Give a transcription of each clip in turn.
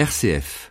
RCF.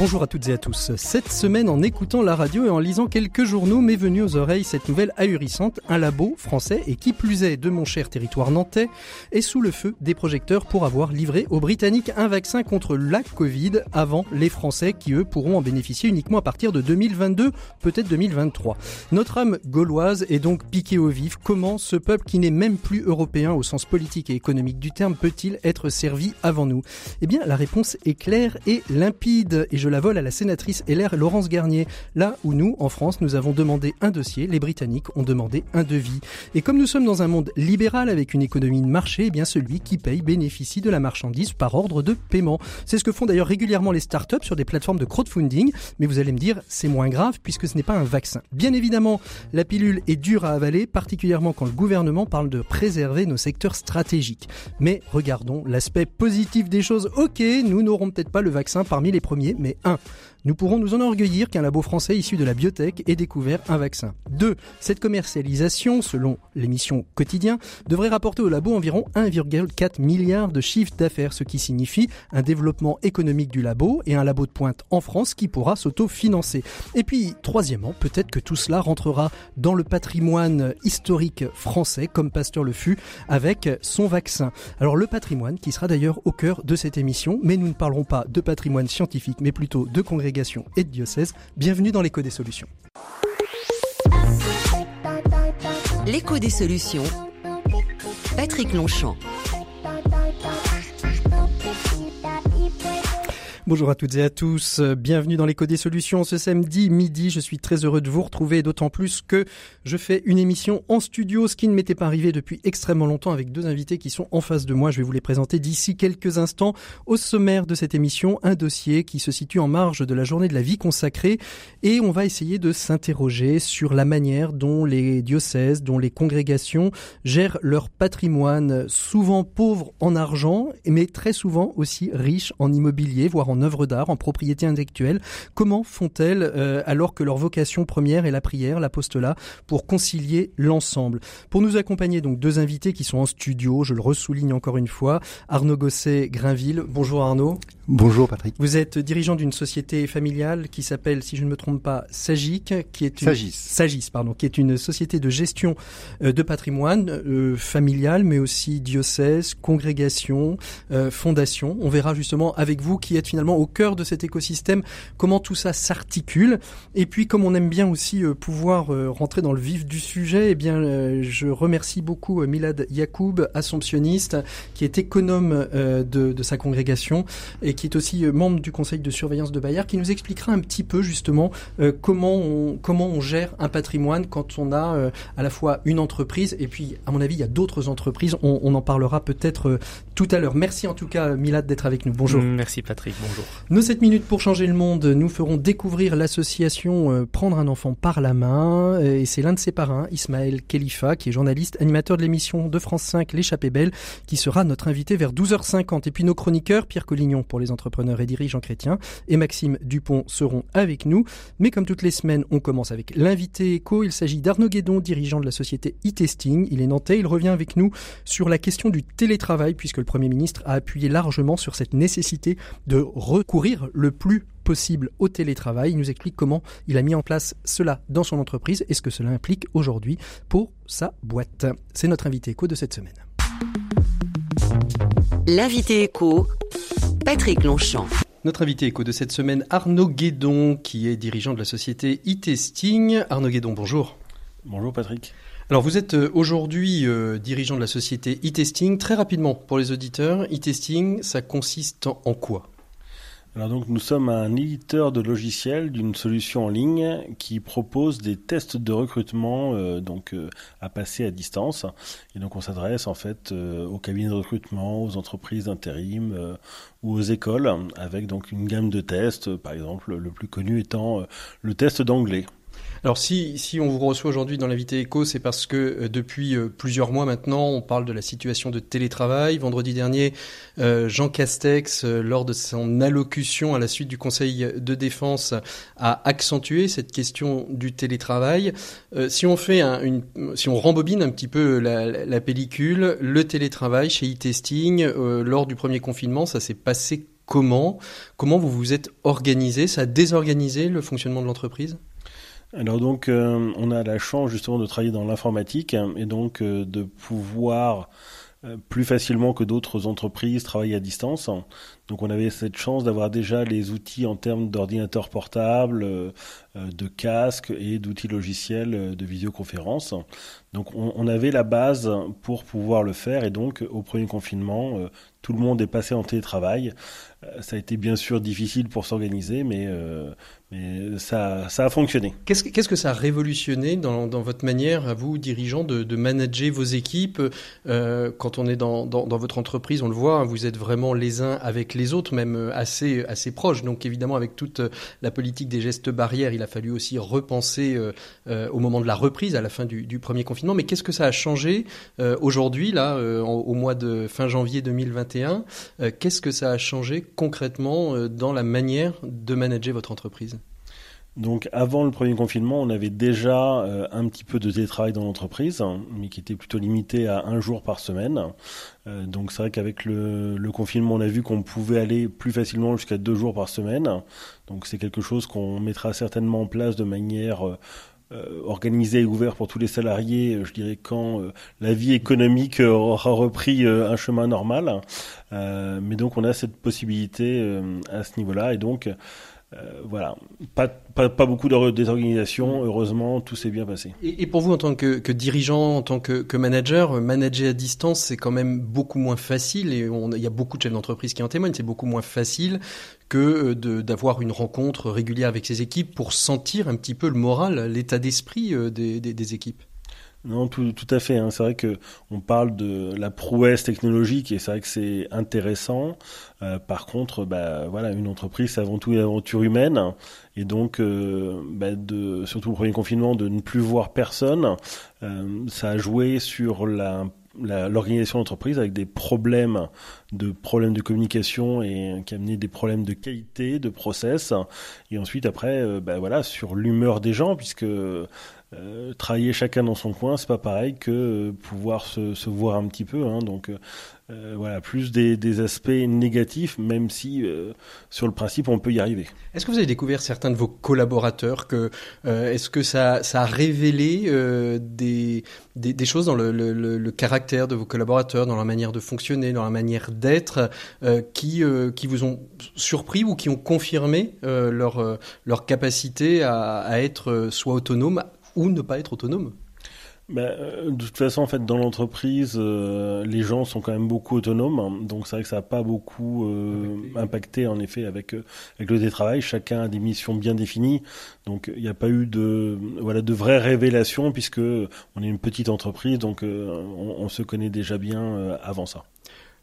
Bonjour à toutes et à tous. Cette semaine, en écoutant la radio et en lisant quelques journaux, m'est venue aux oreilles cette nouvelle ahurissante. Un labo français, et qui plus est de mon cher territoire nantais, est sous le feu des projecteurs pour avoir livré aux Britanniques un vaccin contre la Covid avant les Français qui, eux, pourront en bénéficier uniquement à partir de 2022, peut-être 2023. Notre âme gauloise est donc piquée au vif. Comment ce peuple qui n'est même plus européen au sens politique et économique du terme peut-il être servi avant nous? Eh bien, la réponse est claire et limpide. Et je la vole à la sénatrice LR Laurence Garnier. Là où nous, en France, nous avons demandé un dossier, les Britanniques ont demandé un devis. Et comme nous sommes dans un monde libéral avec une économie de marché, eh bien celui qui paye bénéficie de la marchandise par ordre de paiement. C'est ce que font d'ailleurs régulièrement les startups sur des plateformes de crowdfunding. Mais vous allez me dire, c'est moins grave puisque ce n'est pas un vaccin. Bien évidemment, la pilule est dure à avaler, particulièrement quand le gouvernement parle de préserver nos secteurs stratégiques. Mais regardons l'aspect positif des choses. Ok, nous n'aurons peut-être pas le vaccin parmi les premiers, mais 1. Nous pourrons nous enorgueillir qu'un labo français issu de la biotech ait découvert un vaccin. 2. Cette commercialisation, selon l'émission Quotidien, devrait rapporter au labo environ 1,4 milliard de chiffre d'affaires, ce qui signifie un développement économique du labo et un labo de pointe en France qui pourra s'auto-financer. Et puis, troisièmement, peut-être que tout cela rentrera dans le patrimoine historique français, comme Pasteur le fut, avec son vaccin. Alors le patrimoine qui sera d'ailleurs au cœur de cette émission, mais nous ne parlerons pas de patrimoine scientifique, mais plutôt de et de diocèse. Bienvenue dans l'écho des solutions. L'écho des solutions. Patrick Longchamp. Bonjour à toutes et à tous, bienvenue dans l'écho des solutions ce samedi midi. Je suis très heureux de vous retrouver, d'autant plus que je fais une émission en studio, ce qui ne m'était pas arrivé depuis extrêmement longtemps avec deux invités qui sont en face de moi. Je vais vous les présenter d'ici quelques instants. Au sommaire de cette émission, un dossier qui se situe en marge de la journée de la vie consacrée et on va essayer de s'interroger sur la manière dont les diocèses, dont les congrégations gèrent leur patrimoine, souvent pauvre en argent, mais très souvent aussi riche en immobilier, voire en œuvres d'art, en propriété intellectuelle. Comment font-elles euh, alors que leur vocation première est la prière, l'apostolat, pour concilier l'ensemble? Pour nous accompagner, donc deux invités qui sont en studio, je le ressouligne encore une fois, Arnaud Gosset-Grainville. Bonjour Arnaud. Bonjour Patrick. Vous êtes dirigeant d'une société familiale qui s'appelle, si je ne me trompe pas, Sagic, qui est une Sagis. Sagis, pardon, qui est une société de gestion euh, de patrimoine euh, familial, mais aussi diocèse, congrégation, euh, fondation. On verra justement avec vous qui êtes finalement au cœur de cet écosystème comment tout ça s'articule. Et puis, comme on aime bien aussi euh, pouvoir euh, rentrer dans le vif du sujet, eh bien, euh, je remercie beaucoup Milad Yacoub, assomptionniste, qui est économe de, sa congrégation et qui est aussi membre du conseil de surveillance de Bayard, qui nous expliquera un petit peu justement comment on comment on gère un patrimoine quand on a à la fois une entreprise et puis à mon avis il y a d'autres entreprises. On, en parlera peut-être tout à l'heure. Merci en tout cas Milad d'être avec nous. Bonjour. Merci Patrick, bonjour. Nos 7 minutes pour changer le monde, nous ferons découvrir l'association euh, Prendre un enfant par la main. Et c'est l'un de ses parrains, Ismaël Khalifa, qui est journaliste, animateur de l'émission de France 5 L'échappée belle, qui sera notre invité vers 12h50. Et puis nos chroniqueurs, Pierre Collignon pour les entrepreneurs et dirigeants chrétiens, et Maxime Dupont seront avec nous. Mais comme toutes les semaines, on commence avec l'invité éco. Il s'agit d'Arnaud Guédon, dirigeant de la société e-testing. Il est nantais. Il revient avec nous sur la question du télétravail, puisque le Premier ministre a appuyé largement sur cette nécessité de recourir le plus possible au télétravail. Il nous explique comment il a mis en place cela dans son entreprise et ce que cela implique aujourd'hui pour sa boîte. C'est notre invité éco de cette semaine. L'invité écho, Patrick Longchamp. Notre invité éco de cette semaine, Arnaud Guédon, qui est dirigeant de la société e-testing. Arnaud Guédon, bonjour. Bonjour Patrick. Alors vous êtes euh, aujourd'hui euh, dirigeant de la société e-testing. Très rapidement, pour les auditeurs, e-testing, ça consiste en quoi? Alors donc nous sommes un éditeur de logiciels d'une solution en ligne qui propose des tests de recrutement euh, donc euh, à passer à distance. Et donc on s'adresse en fait euh, aux cabinets de recrutement, aux entreprises d'intérim ou aux écoles avec donc une gamme de tests. Par exemple, le plus connu étant le test d'anglais. Alors si, si on vous reçoit aujourd'hui dans l'invité éco, c'est parce que euh, depuis euh, plusieurs mois maintenant, on parle de la situation de télétravail. Vendredi dernier, euh, Jean Castex, lors de son allocution à la suite du Conseil de défense, a accentué cette question du télétravail. si on fait un, une, si on rembobine un petit peu la, la pellicule, le télétravail chez e-testing lors du premier confinement, ça s'est passé comment? Comment vous vous êtes organisé? Ça a désorganisé le fonctionnement de l'entreprise? Alors donc, euh, on a la chance justement de travailler dans l'informatique et donc euh, de pouvoir euh, plus facilement que d'autres entreprises travailler à distance. Donc on avait cette chance d'avoir déjà les outils en termes d'ordinateurs portables, de casques et d'outils logiciels de visioconférence. Donc on, avait la base pour pouvoir le faire et donc au premier confinement, tout le monde est passé en télétravail. ça a été bien sûr difficile pour s'organiser, mais ça, a fonctionné. Qu'est-ce, que ça a révolutionné dans, votre manière, à vous, dirigeants, de, manager vos équipes? Euh, Quand on est dans, votre entreprise, on le voit, vous êtes vraiment les uns avec les autres, même assez, assez proches. Donc évidemment, avec toute la politique des gestes barrières, il a fallu aussi repenser euh, euh, au moment de la reprise, à la fin du, premier confinement. Mais qu'est-ce que ça a changé euh, aujourd'hui, là, euh, au mois de fin janvier 2021 euh, Qu'est-ce que ça a changé concrètement dans la manière de manager votre entreprise? Donc avant le premier confinement, on avait déjà euh, un petit peu de télétravail dans l'entreprise, mais qui était plutôt limité à un jour par semaine. Euh, donc c'est vrai qu'avec le, le, confinement, on a vu qu'on pouvait aller plus facilement jusqu'à deux jours par semaine. Donc c'est quelque chose qu'on mettra certainement en place de manière euh, organisée et ouverte pour tous les salariés, je dirais quand la vie économique aura repris un chemin normal. mais donc on a cette possibilité à ce niveau-là et donc euh, voilà, pas, pas, pas, beaucoup de désorganisation. Heureusement, tout s'est bien passé. Et, pour vous, en tant que, que dirigeant, en tant que, que, manager, manager à distance, c'est quand même beaucoup moins facile. Et il y a beaucoup de chefs d'entreprise qui en témoignent. C'est beaucoup moins facile que euh, d'avoir une rencontre régulière avec ses équipes pour sentir un petit peu le moral, l'état d'esprit euh, des, des, des équipes. Non, tout, tout, à fait. Hein. C'est vrai que on parle de la prouesse technologique et c'est vrai que c'est intéressant. Euh, par contre, bah, voilà, une entreprise, c'est avant tout une aventure humaine et donc, euh, bah, de, surtout le premier confinement, de ne plus voir personne, euh, ça a joué sur la l'organisation d'entreprise avec des problèmes de problèmes de communication et qui a amené des problèmes de qualité de process et ensuite après euh, bah, voilà sur l'humeur des gens puisque euh, travailler chacun dans son coin, c'est pas pareil que euh, pouvoir se, voir un petit peu. Hein, donc euh, voilà, plus des, aspects négatifs, même si euh, sur le principe on peut y arriver. Est-ce que vous avez découvert certains de vos collaborateurs que euh, est-ce que ça, a révélé des, choses dans le, caractère de vos collaborateurs, dans la manière de fonctionner, dans la manière d'être, qui vous ont surpris ou qui ont confirmé leur leur capacité à, à être soit autonome ou ne pas être autonome ben, de toute façon, en fait, dans l'entreprise, euh, les gens sont quand même beaucoup autonomes, donc c'est vrai que ça n'a pas beaucoup euh, impacté, en effet, avec euh, avec le télétravail. Chacun a des missions bien définies, donc il n'y a pas eu de voilà de vraies révélations puisque on est une petite entreprise, donc on, on, se connaît déjà bien avant ça.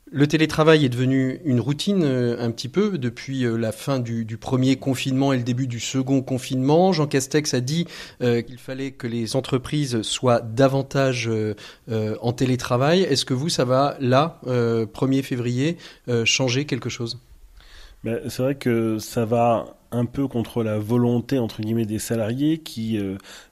Le télétravail est devenu une routine euh, un petit peu depuis euh, la fin du, premier confinement et le début du second confinement. Jean Castex a dit euh, qu'il fallait que les entreprises soient davantage en télétravail. Est-ce que vous, ça va là, 1er février, changer quelque chose? Ben, C'est vrai que ça va un peu contre la volonté entre guillemets des salariés qui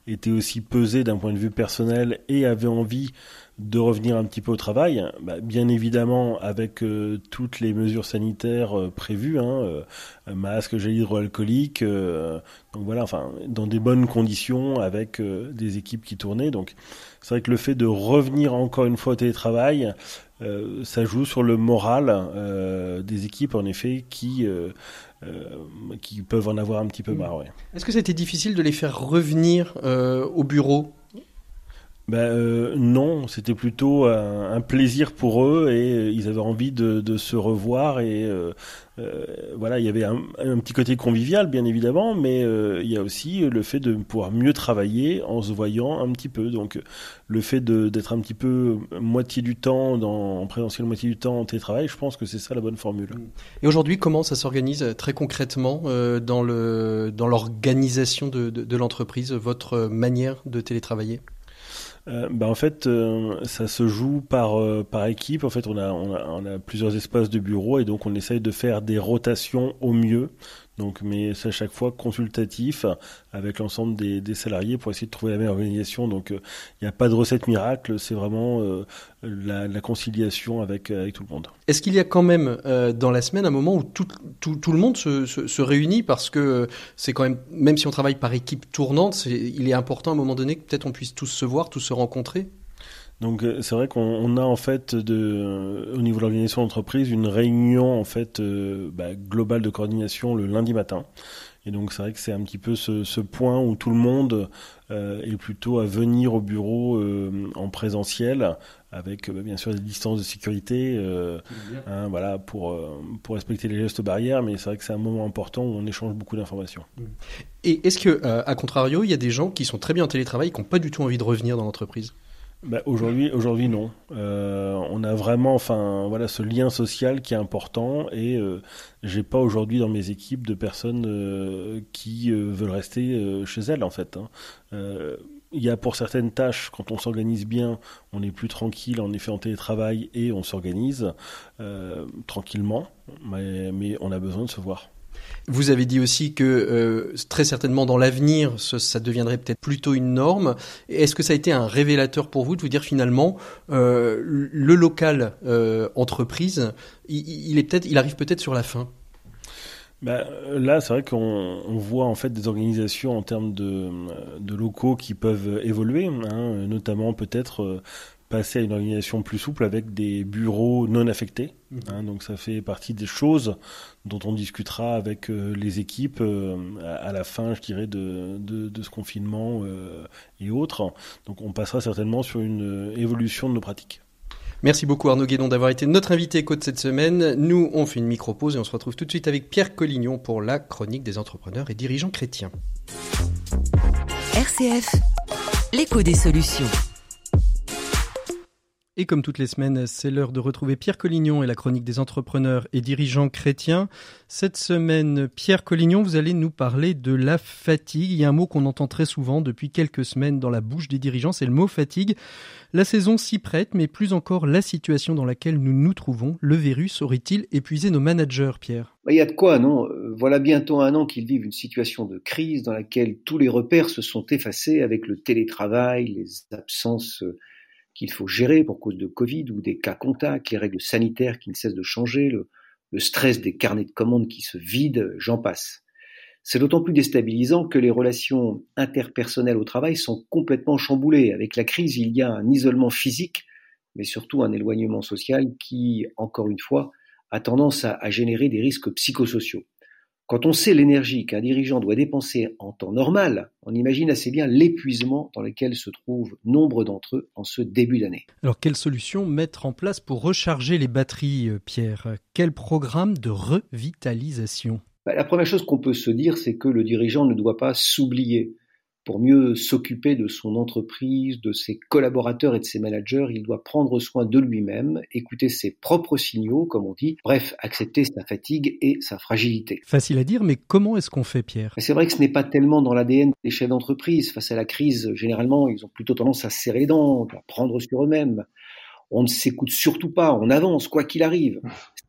étaient aussi pesés d'un point de vue personnel et avaient envie de revenir un petit peu au travail, bah, bien évidemment avec euh, toutes les mesures sanitaires euh, prévues, hein, euh, masque, gel hydroalcoolique, donc voilà, enfin dans des bonnes conditions avec des équipes qui tournaient. Donc c'est vrai que le fait de revenir encore une fois au télétravail, ça joue sur le moral des équipes en effet qui qui peuvent en avoir un petit peu marre. Est-ce que c'était difficile de les faire revenir au bureau? Ben, euh, non, c'était plutôt un, plaisir pour eux et euh, ils avaient envie de, de se revoir et euh, voilà, il y avait un, petit côté convivial bien évidemment, mais il y a aussi le fait de pouvoir mieux travailler en se voyant un petit peu. Donc le fait d'être un petit peu moitié du temps dans, en présentiel, moitié du temps en télétravail, je pense que c'est ça la bonne formule. Et aujourd'hui, comment ça s'organise très concrètement dans dans l'organisation de, de, de l'entreprise, votre manière de télétravailler? Euh, bah en fait, euh, ça se joue par euh, par équipe. En fait, on a, on a, on a plusieurs espaces de bureau et donc on essaye de faire des rotations au mieux. Donc, mais c'est à chaque fois consultatif avec l'ensemble des, salariés pour essayer de trouver la meilleure organisation. Donc, il n'y a pas de recette miracle. C'est vraiment la, la, conciliation avec avec tout le monde. Est-ce qu'il y a quand même dans la semaine un moment où tout, le monde se, réunit parce que c'est quand même même si on travaille par équipe tournante, il est important à un moment donné que peut-être on puisse tous se voir, tous se rencontrer? Donc euh, c'est vrai qu'on a en fait de, au niveau de l'organisation d'entreprise une réunion en fait euh, bah, globale de coordination le lundi matin. Et donc c'est vrai que c'est un petit peu ce, ce, point où tout le monde euh, est plutôt à venir au bureau en présentiel avec bah, bien sûr des distances de sécurité, hein, voilà pour pour respecter les gestes barrières. Mais c'est vrai que c'est un moment important où on échange beaucoup d'informations. Et est-ce que à contrario, il y a des gens qui sont très bien en télétravail, qui n'ont pas du tout envie de revenir dans l'entreprise? Bah, aujourd'hui, aujourd'hui non. Euh, on a vraiment, enfin, voilà, ce lien social qui est important et euh, j'ai pas aujourd'hui dans mes équipes de personnes euh, qui euh, veulent rester chez elles en fait. Hein. Il y a pour certaines tâches, quand on s'organise bien, on est plus tranquille, en effet en télétravail et on s'organise tranquillement, mais on a besoin de se voir. Vous avez dit aussi que euh, très certainement dans l'avenir, ça deviendrait peut-être plutôt une norme. Est-ce que ça a été un révélateur pour vous de vous dire finalement euh, le local euh, entreprise, il, est peut-être, il arrive peut-être sur la fin? Bah, là, c'est vrai qu'on voit en fait des organisations en termes de, locaux qui peuvent évoluer, hein, notamment peut-être passer à une organisation plus souple avec des bureaux non affectés. Mhm. Hein, donc ça fait partie des choses dont on discutera avec euh, les équipes euh, à, la fin, je dirais, de, de, de ce confinement euh, et autres. Donc on passera certainement sur une évolution de nos pratiques. Merci beaucoup Arnaud Guédon d'avoir été notre invité éco de cette semaine. Nous, on fait une micro-pause et on se retrouve tout de suite avec Pierre Collignon pour la chronique des entrepreneurs et dirigeants chrétiens. RCF, l'écho des solutions. Et comme toutes les semaines, c'est l'heure de retrouver Pierre Collignon et la chronique des entrepreneurs et dirigeants chrétiens. Cette semaine, Pierre Collignon, vous allez nous parler de la fatigue. Il y a un mot qu'on entend très souvent depuis quelques semaines dans la bouche des dirigeants, c'est le mot fatigue. La saison s'y prête, mais plus encore la situation dans laquelle nous nous trouvons. Le virus aurait-il épuisé nos managers, Pierre? Bah, Il y a de quoi, non? Voilà bientôt un an qu'ils vivent une situation de crise dans laquelle tous les repères se sont effacés avec le télétravail, les absences qu'il faut gérer pour cause de Covid ou des cas contacts, les règles sanitaires qui ne cessent de changer, le, stress des carnets de commandes qui se vident, j'en passe. C'est d'autant plus déstabilisant que les relations interpersonnelles au travail sont complètement chamboulées. Avec la crise, il y a un isolement physique, mais surtout un éloignement social qui, encore une fois, a tendance à générer des risques psychosociaux. Quand on sait l'énergie qu'un dirigeant doit dépenser en temps normal, on imagine assez bien l'épuisement dans lequel se trouvent nombre d'entre eux en ce début d'année. Alors quelle solution mettre en place pour recharger les batteries, euh, Pierre? Quel programme de revitalisation? Bah, La première chose qu'on peut se dire, c'est que le dirigeant ne doit pas s'oublier. Pour mieux s'occuper de son entreprise, de ses collaborateurs et de ses managers, il doit prendre soin de lui-même, écouter ses propres signaux, comme on dit, bref, accepter sa fatigue et sa fragilité. Facile à dire, mais comment est-ce qu'on fait, Pierre? C'est vrai que ce n'est pas tellement dans l'ADN des chefs d'entreprise. Face à la crise, généralement, ils ont plutôt tendance à serrer les dents, à prendre sur eux-mêmes. On ne s'écoute surtout pas, on avance, quoi qu'il arrive.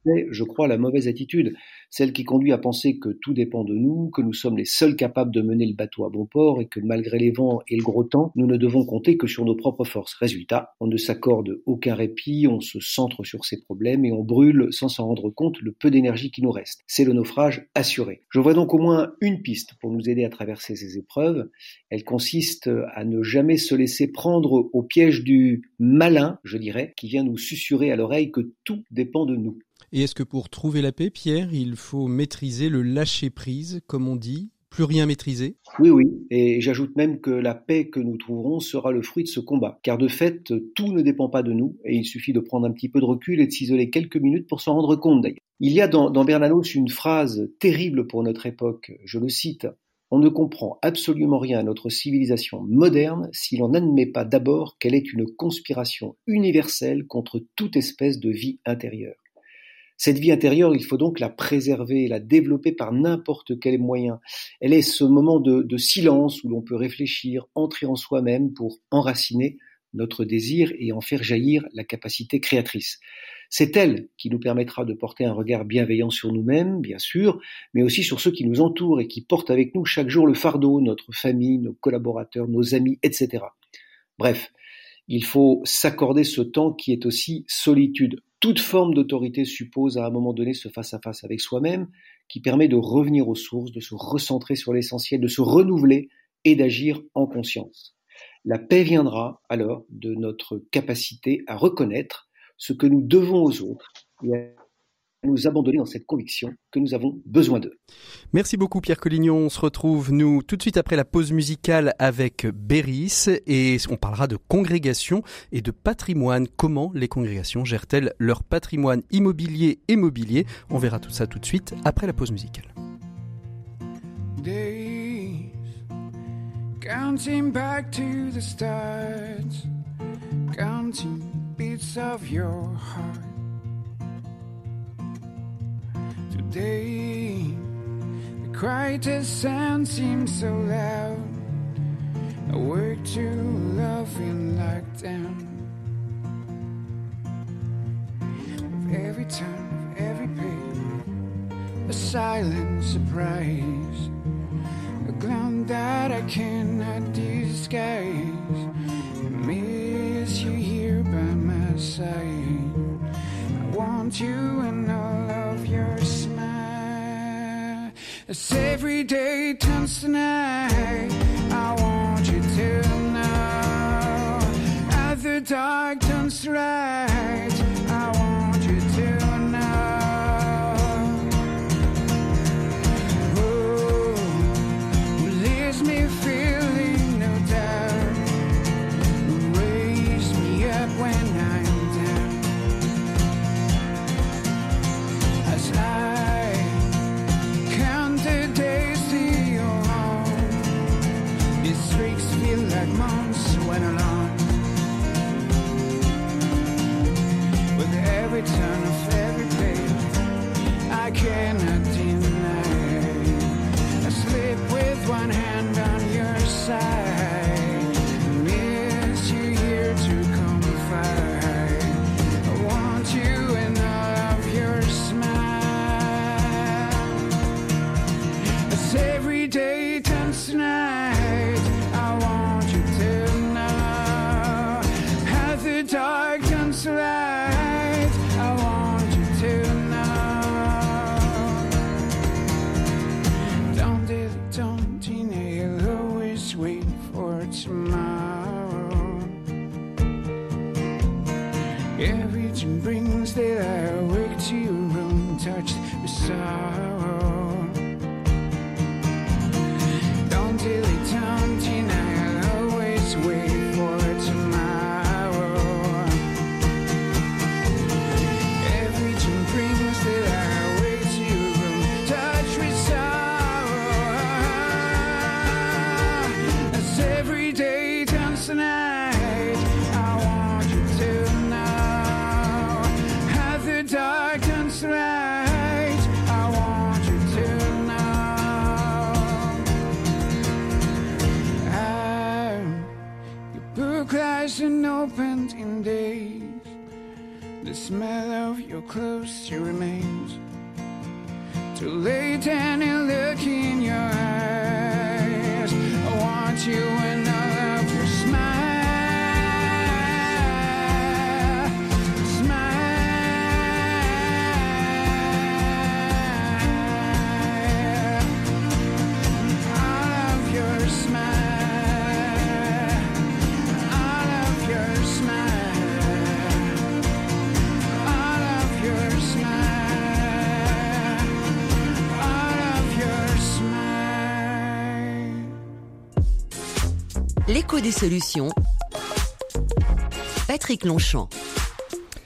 C'est, je crois, la mauvaise attitude celle qui conduit à penser que tout dépend de nous, que nous sommes les seuls capables de mener le bateau à bon port et que malgré les vents et le gros temps, nous ne devons compter que sur nos propres forces. Résultat, on ne s'accorde aucun répit, on se centre sur ses problèmes et on brûle sans s'en rendre compte le peu d'énergie qui nous reste. C'est le naufrage assuré. Je vois donc au moins une piste pour nous aider à traverser ces épreuves. Elle consiste à ne jamais se laisser prendre au piège du malin, je dirais, qui vient nous susurrer à l'oreille que tout dépend de nous. Et est-ce que pour trouver la paix, Pierre, il faut maîtriser le lâcher-prise, comme on dit Plus rien maîtrisé Oui, oui, et j'ajoute même que la paix que nous trouverons sera le fruit de ce combat, car de fait, tout ne dépend pas de nous, et il suffit de prendre un petit peu de recul et de s'isoler quelques minutes pour s'en rendre compte d'ailleurs. Il y a dans, dans Bernanos une phrase terrible pour notre époque, je le cite, on ne comprend absolument rien à notre civilisation moderne si l'on n'admet pas d'abord qu'elle est une conspiration universelle contre toute espèce de vie intérieure. Cette vie intérieure, il faut donc la préserver, la développer par n'importe quel moyen. Elle est ce moment de, silence où l'on peut réfléchir, entrer en soi-même pour enraciner notre désir et en faire jaillir la capacité créatrice. C'est elle qui nous permettra de porter un regard bienveillant sur nous-mêmes, bien sûr, mais aussi sur ceux qui nous entourent et qui portent avec nous chaque jour le fardeau, notre famille, nos collaborateurs, nos amis, etc. Bref, il faut s'accorder ce temps qui est aussi solitude. Toute forme d'autorité suppose à un moment donné ce face-à-face avec soi-même qui permet de revenir aux sources, de se recentrer sur l'essentiel, de se renouveler et d'agir en conscience. La paix viendra alors de notre capacité à reconnaître ce que nous devons aux autres nous abandonner dans cette conviction que nous avons besoin d'eux. Merci beaucoup Pierre Collignon. On se retrouve nous tout de suite après la pause musicale avec Béris et on parlera de congrégation et de patrimoine. Comment les congrégations gèrent-elles leur patrimoine immobilier et mobilier? On verra tout ça tout de suite après la pause musicale. Days, counting back to the start, counting beats of your heart. Today, the quietest sound seems so loud. I work to love in lockdown. With every turn of every page, a silent surprise, a gloom that I cannot disguise. I miss you here by my side. I want you and all of your As every day turns to night, I want you to know. As the dark turns to light, lies unopened in days. The smell of your clothes still remains. Too late and a look in your eyes. I want you and all Des solutions. Patrick Longchamp.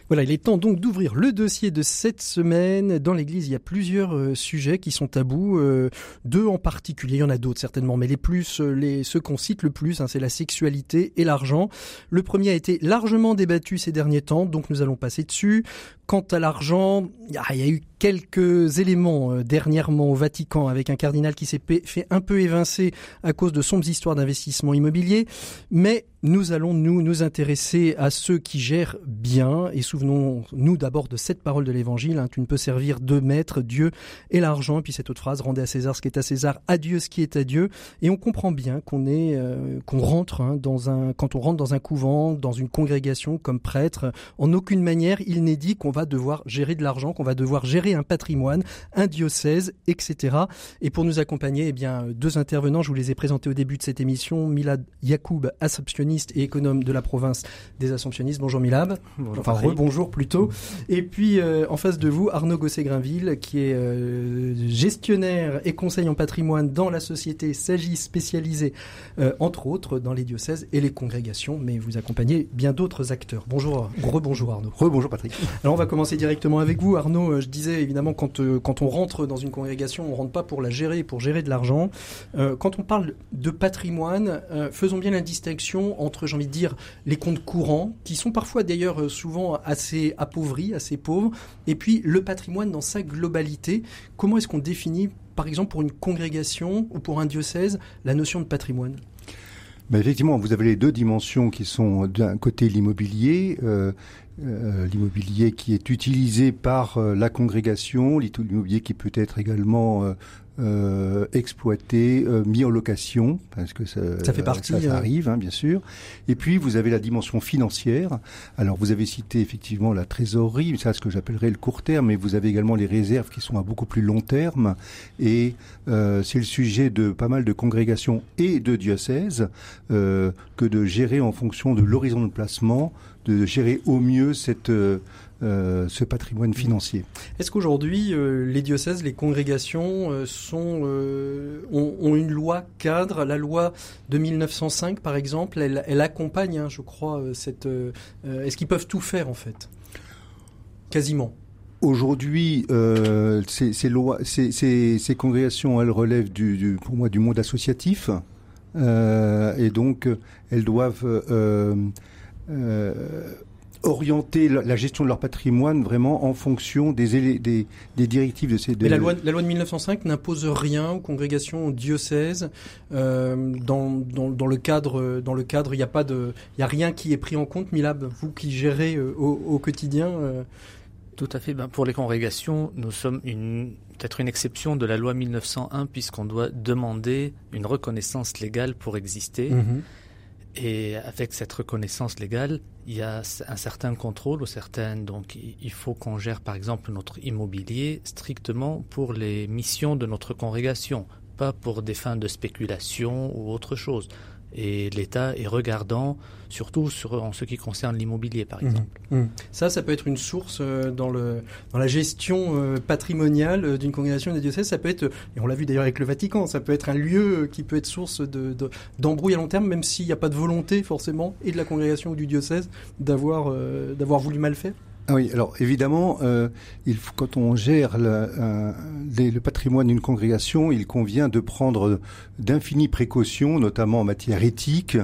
Voilà, il est temps donc d'ouvrir le dossier de cette semaine. Dans l'Église, il y a plusieurs euh, sujets qui sont tabous. Euh, deux en particulier, il y en a d'autres certainement, mais les plus, euh, les ceux qu'on cite le plus, hein, c'est la sexualité et l'argent. Le premier a été largement débattu ces derniers temps, donc nous allons passer dessus. Quant à l'argent, il y a eu quelques éléments euh, dernièrement au Vatican avec un cardinal qui s'est fait un peu évincer à cause de sombres histoires d'investissement immobilier. Mais nous allons nous nous intéresser à ceux qui gèrent bien et souvenons-nous d'abord de cette parole de l'évangile. Hein, tu ne peux servir deux maîtres, Dieu et l'argent. Et puis cette autre phrase, rendez à César ce qui est à César, à Dieu ce qui est à Dieu. Et on comprend bien qu'on est, euh, qu'on rentre hein, dans un, quand on rentre dans un couvent, dans une congrégation comme prêtre, en aucune manière il n'est dit qu'on va devoir gérer de l'argent, qu'on va devoir gérer un patrimoine, un diocèse, etc. Et pour nous accompagner, eh bien, deux intervenants, je vous les ai présentés au début de cette émission, Milad Yacoub, assomptionniste et économe de la province des Assomptionnistes. Bonjour Milad. Bonjour. Enfin, rebonjour plutôt. Et puis, euh, en face de vous, Arnaud Gosset-Grinville, qui est euh, gestionnaire et conseil en patrimoine dans la société Sagis spécialisée, euh, entre autres, dans les diocèses et les congrégations, mais vous accompagnez bien d'autres acteurs. Bonjour, rebonjour Arnaud. Rebonjour Patrick. Alors, on va commencer directement avec vous. Arnaud, je disais évidemment, quand, euh, quand on rentre dans une congrégation, on rentre pas pour la gérer, pour gérer de l'argent. Euh, quand on parle de patrimoine, euh, faisons bien la distinction entre, j'ai envie de dire, les comptes courants, qui sont parfois d'ailleurs souvent assez appauvris, assez pauvres, et puis le patrimoine dans sa globalité. Comment est-ce qu'on définit, par exemple, pour une congrégation ou pour un diocèse, la notion de patrimoine? Ben effectivement, vous avez les deux dimensions qui sont d'un côté l'immobilier, euh, euh, l'immobilier qui est utilisé par euh, la congrégation, l'immobilier qui peut être également euh, euh, exploité, euh, mis en location, parce que ça, ça fait partie, ça, ça arrive, hein, bien sûr. Et puis vous avez la dimension financière. Alors vous avez cité effectivement la trésorerie, ça ce que j'appellerais le court terme, mais vous avez également les réserves qui sont à beaucoup plus long terme. Et euh, c'est le sujet de pas mal de congrégations et de diocèses euh, que de gérer en fonction de l'horizon de placement, de gérer au mieux cette euh, ce patrimoine financier. Est-ce qu'aujourd'hui, euh, les diocèses, les congrégations euh, sont, euh, ont, ont, une loi cadre La loi de 1905, par exemple, elle, elle accompagne, hein, je crois, cette. Est-ce qu'ils peuvent tout faire, en fait? Quasiment. Aujourd'hui, euh, ces, ces, lois, ces, ces, ces, congrégations, elles relèvent du, du, pour moi du monde associatif, euh, et donc elles doivent euh, orienter la gestion de leur patrimoine vraiment en fonction des, des, des directives de ces deux. Mais la loi, la loi de 1905 n'impose rien aux congrégations, aux diocèses. Euh, dans, dans, dans, le cadre, dans le cadre, il n'y a pas de, il y a rien qui est pris en compte. Milab, vous qui gérez euh, au, au, quotidien. Euh... Tout à fait. Ben, pour les congrégations, nous sommes une peut-être une exception de la loi 1901 puisqu'on doit demander une reconnaissance légale pour exister. Mhm. Mmh. Et avec cette reconnaissance légale, il y a un certain contrôle ou certaines. Donc, il faut qu'on gère, par exemple, notre immobilier strictement pour les missions de notre congrégation, pas pour des fins de spéculation ou autre chose. Et l'État est regardant, surtout sur, en ce qui concerne l'immobilier, par exemple. Mmh, mmh. Ça, ça peut être une source euh, dans, le, dans la gestion euh, patrimoniale euh, d'une congrégation des diocèses. Ça peut être, et on l'a vu d'ailleurs avec le Vatican, ça peut être un lieu qui peut être source de, de, d'embrouille à long terme, même s'il n'y a pas de volonté forcément, et de la congrégation ou du diocèse, d'avoir, euh, d'avoir voulu mal faire. Ah oui, alors évidemment, euh, il faut, quand on gère le, euh, les, le patrimoine d'une congrégation, il convient de prendre d'infinies précautions, notamment en matière éthique.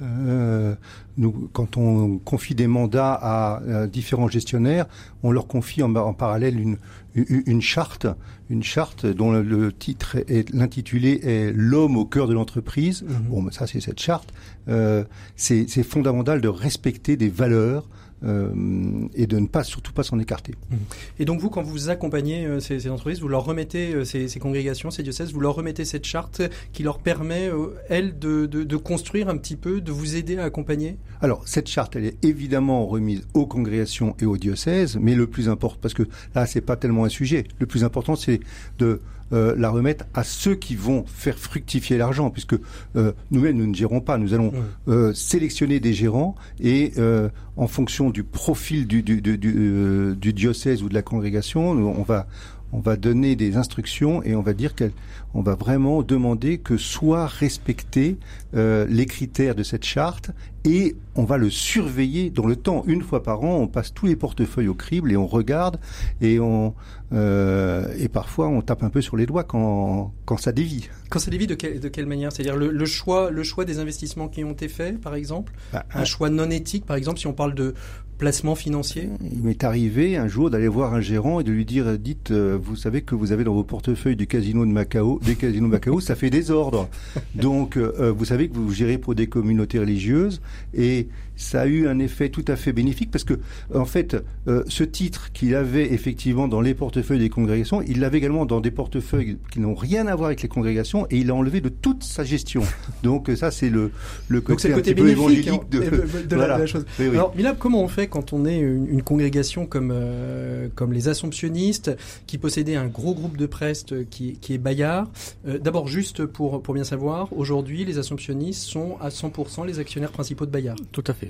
Euh, nous, quand on confie des mandats à, à, différents gestionnaires, on leur confie en, en parallèle une, une, une, charte, une charte dont le, le titre est l'intitulé est l'homme au cœur de l'entreprise. Mmh. Bon, ça c'est cette charte. Euh, c'est fondamental de respecter des valeurs. Euh, et de ne pas surtout pas s'en écarter. Et donc vous, quand vous accompagnez euh, ces, ces, entreprises, vous leur remettez euh, ces, ces, congrégations, ces diocèses, vous leur remettez cette charte qui leur permet, elle, de, de, de, construire un petit peu, de vous aider à accompagner? Alors cette charte, elle est évidemment remise aux congrégations et aux diocèses, mais le plus important, parce que là, c'est pas tellement un sujet. Le plus important, c'est de euh, la remettre à ceux qui vont faire fructifier l'argent, puisque euh, nous-mêmes, nous ne gérons pas. Nous allons euh, sélectionner des gérants et en fonction du profil du, du, du, du, diocèse ou de la congrégation, on va on va donner des instructions et on va dire qu'on va vraiment demander que soient respectés euh, les critères de cette charte et on va le surveiller dans le temps. Une fois par an, on passe tous les portefeuilles au crible et on regarde et on euh, et parfois on tape un peu sur les doigts quand quand ça dévie. Quand ça dévie, de, de quelle manière? C'est-à-dire le, choix le choix des investissements qui ont été faits, par exemple, bah, un choix non éthique, par exemple, si on parle de placement financier? Il m'est arrivé un jour d'aller voir un gérant et de lui dire dites, euh, vous savez que vous avez dans vos portefeuilles du casino de Macao, des casinos de Macao, ça fait désordre. Donc, euh, vous savez que vous gérez pour des communautés religieuses et ça a eu un effet tout à fait bénéfique parce que, en fait, euh, ce titre qu'il avait effectivement dans les portefeuilles des congrégations, il l'avait également dans des portefeuilles qui n'ont rien à voir avec les congrégations et il l'a enlevé de toute sa gestion. Donc ça, c'est le, le côté, le côté bénéfique hein, de, la, chose. Alors, Milab, comment on fait quand on est une, congrégation comme, euh, comme les Assomptionnistes, qui possédait un gros groupe de presse qui, qui est Bayard? Euh, D'abord, juste pour, pour bien savoir, aujourd'hui, les Assomptionnistes sont à 100% les actionnaires principaux de Bayard. Tout à fait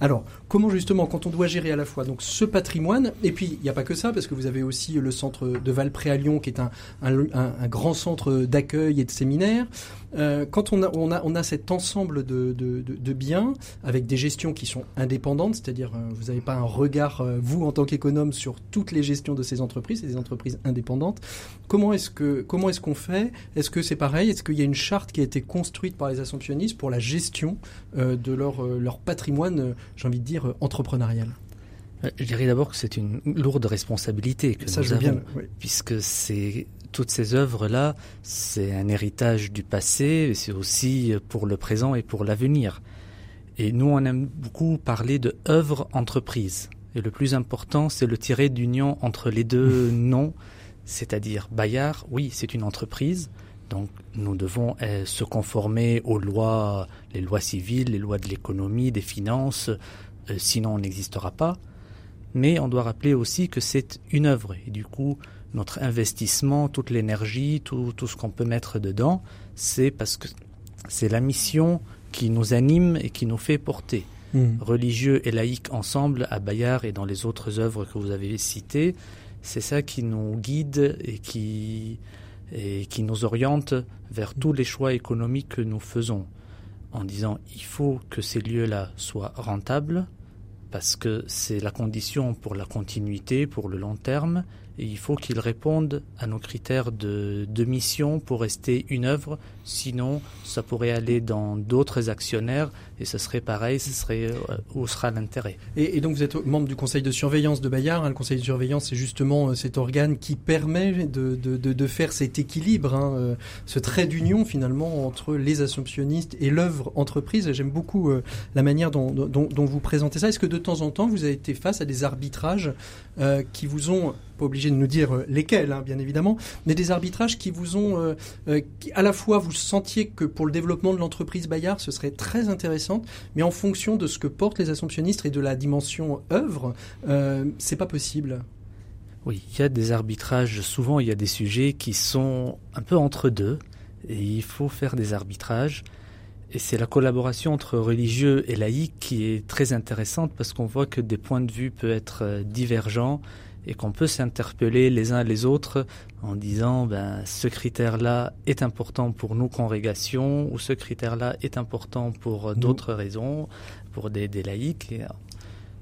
Alors, comment justement, quand on doit gérer à la fois donc ce patrimoine, et puis il n'y a pas que ça, parce que vous avez aussi le centre de Valpré à Lyon, qui est un, un, grand centre d'accueil et de séminaire. Euh, quand on a, on, a, on a cet ensemble de, de, de, biens avec des gestions qui sont indépendantes, c'est-à-dire euh, vous n'avez pas un regard, euh, vous en tant qu'économe, sur toutes les gestions de ces entreprises, c'est des entreprises indépendantes. Comment est-ce que comment est-ce qu'on fait? Est-ce que c'est pareil? Est-ce qu'il y a une charte qui a été construite par les assomptionnistes pour la gestion de leur, leur patrimoine, j'ai envie de dire, entrepreneurial? Je dirais d'abord que c'est une lourde responsabilité que Ça, nous avons, bien, puisque c'est toutes ces œuvres-là, c'est un héritage du passé, c'est aussi pour le présent et pour l'avenir. Et nous, on aime beaucoup parler de œuvre entreprise. Et le plus important, c'est le tirer d'union entre les deux noms, c'est-à-dire Bayard, oui, c'est une entreprise, donc nous devons eh, se conformer aux lois, les lois civiles, les lois de l'économie, des finances, euh, sinon on n'existera pas. Mais on doit rappeler aussi que c'est une œuvre. Et du coup, notre investissement, toute l'énergie, tout, tout ce qu'on peut mettre dedans, c'est parce que c'est la mission qui nous anime et qui nous fait porter. Hmm. Religieux et laïcs ensemble, à Bayard et dans les autres œuvres que vous avez citées, c'est ça qui nous guide et qui, et qui nous oriente vers tous les choix économiques que nous faisons, en disant il faut que ces lieux-là soient rentables, parce que c'est la condition pour la continuité, pour le long terme, il faut qu'ils répondent à nos critères de, mission pour rester une œuvre. Sinon, ça pourrait aller dans d'autres actionnaires et ce serait pareil, ce serait euh, où sera l'intérêt. Et, donc vous êtes membre du conseil de surveillance de Bayard. Hein. Le conseil de surveillance, c'est justement euh, cet organe qui permet de, de, de faire cet équilibre, hein, euh, ce trait d'union finalement entre les assumptionnistes et l'œuvre entreprise. J'aime beaucoup la manière dont, dont, vous présentez ça. Est-ce que de temps en temps, vous avez été face à des arbitrages qui vous ont pas obligé de nous dire lesquels, hein, bien évidemment, mais des arbitrages qui vous ont, à la fois vous sentiez que pour le développement de l'entreprise Bayard, ce serait très intéressant, mais en fonction de ce que portent les assumptionnistes et de la dimension œuvre, euh, c'est pas possible. Oui, il y a des arbitrages. Souvent, il y a des sujets qui sont un peu entre deux, et il faut faire des arbitrages. Et c'est la collaboration entre religieux et laïcs qui est très intéressante parce qu'on voit que des points de vue peuvent être divergents et qu'on peut s'interpeller les uns les autres en disant ben ce critère-là est important pour nos congrégations ou ce critère-là est important pour d'autres raisons, pour des, des laïcs.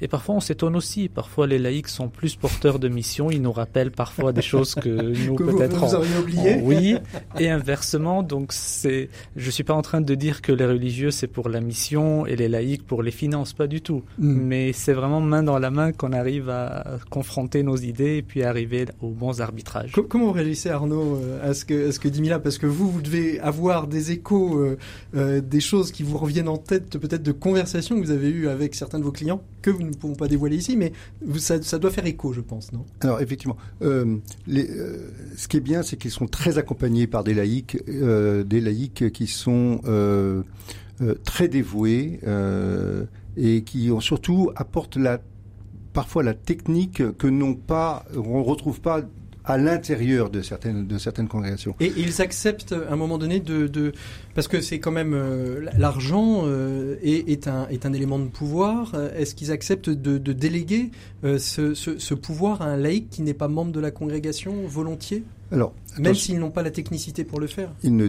Et parfois, on s'étonne aussi. Parfois, les laïcs sont plus porteurs de mission. Ils nous rappellent parfois des choses que nous peut-être vous, vous oublié. oui, et inversement. Donc, c'est. Je suis pas en train de dire que les religieux c'est pour la mission et les laïcs pour les finances, pas du tout. Mm. Mais c'est vraiment main dans la main qu'on arrive à confronter nos idées et puis arriver aux bons arbitrages. Comment vous réagissez, Arnaud, euh, à ce que à ce que dit Mila? Parce que vous, vous devez avoir des échos, euh, euh, des choses qui vous reviennent en tête, peut-être de conversations que vous avez eues avec certains de vos clients que vous ne pouvons pas dévoiler ici, mais ça, doit faire écho, je pense, non? Alors effectivement, euh, euh, ce qui est bien, c'est qu'ils sont très accompagnés par des laïcs, euh, des laïcs qui sont très dévoués et qui ont surtout apportent la parfois la technique que n'ont pas, on retrouve pas à l'intérieur de certaines, de certaines congrégations. Et, ils acceptent à un moment donné de... de parce que c'est quand même... Euh, l'argent euh, est, est, un, est un élément de pouvoir. Est-ce qu'ils acceptent de, de déléguer euh, ce, ce, ce, pouvoir à un laïc qui n'est pas membre de la congrégation volontiers? Alors, Même s'ils n'ont pas la technicité pour le faire Ils ne,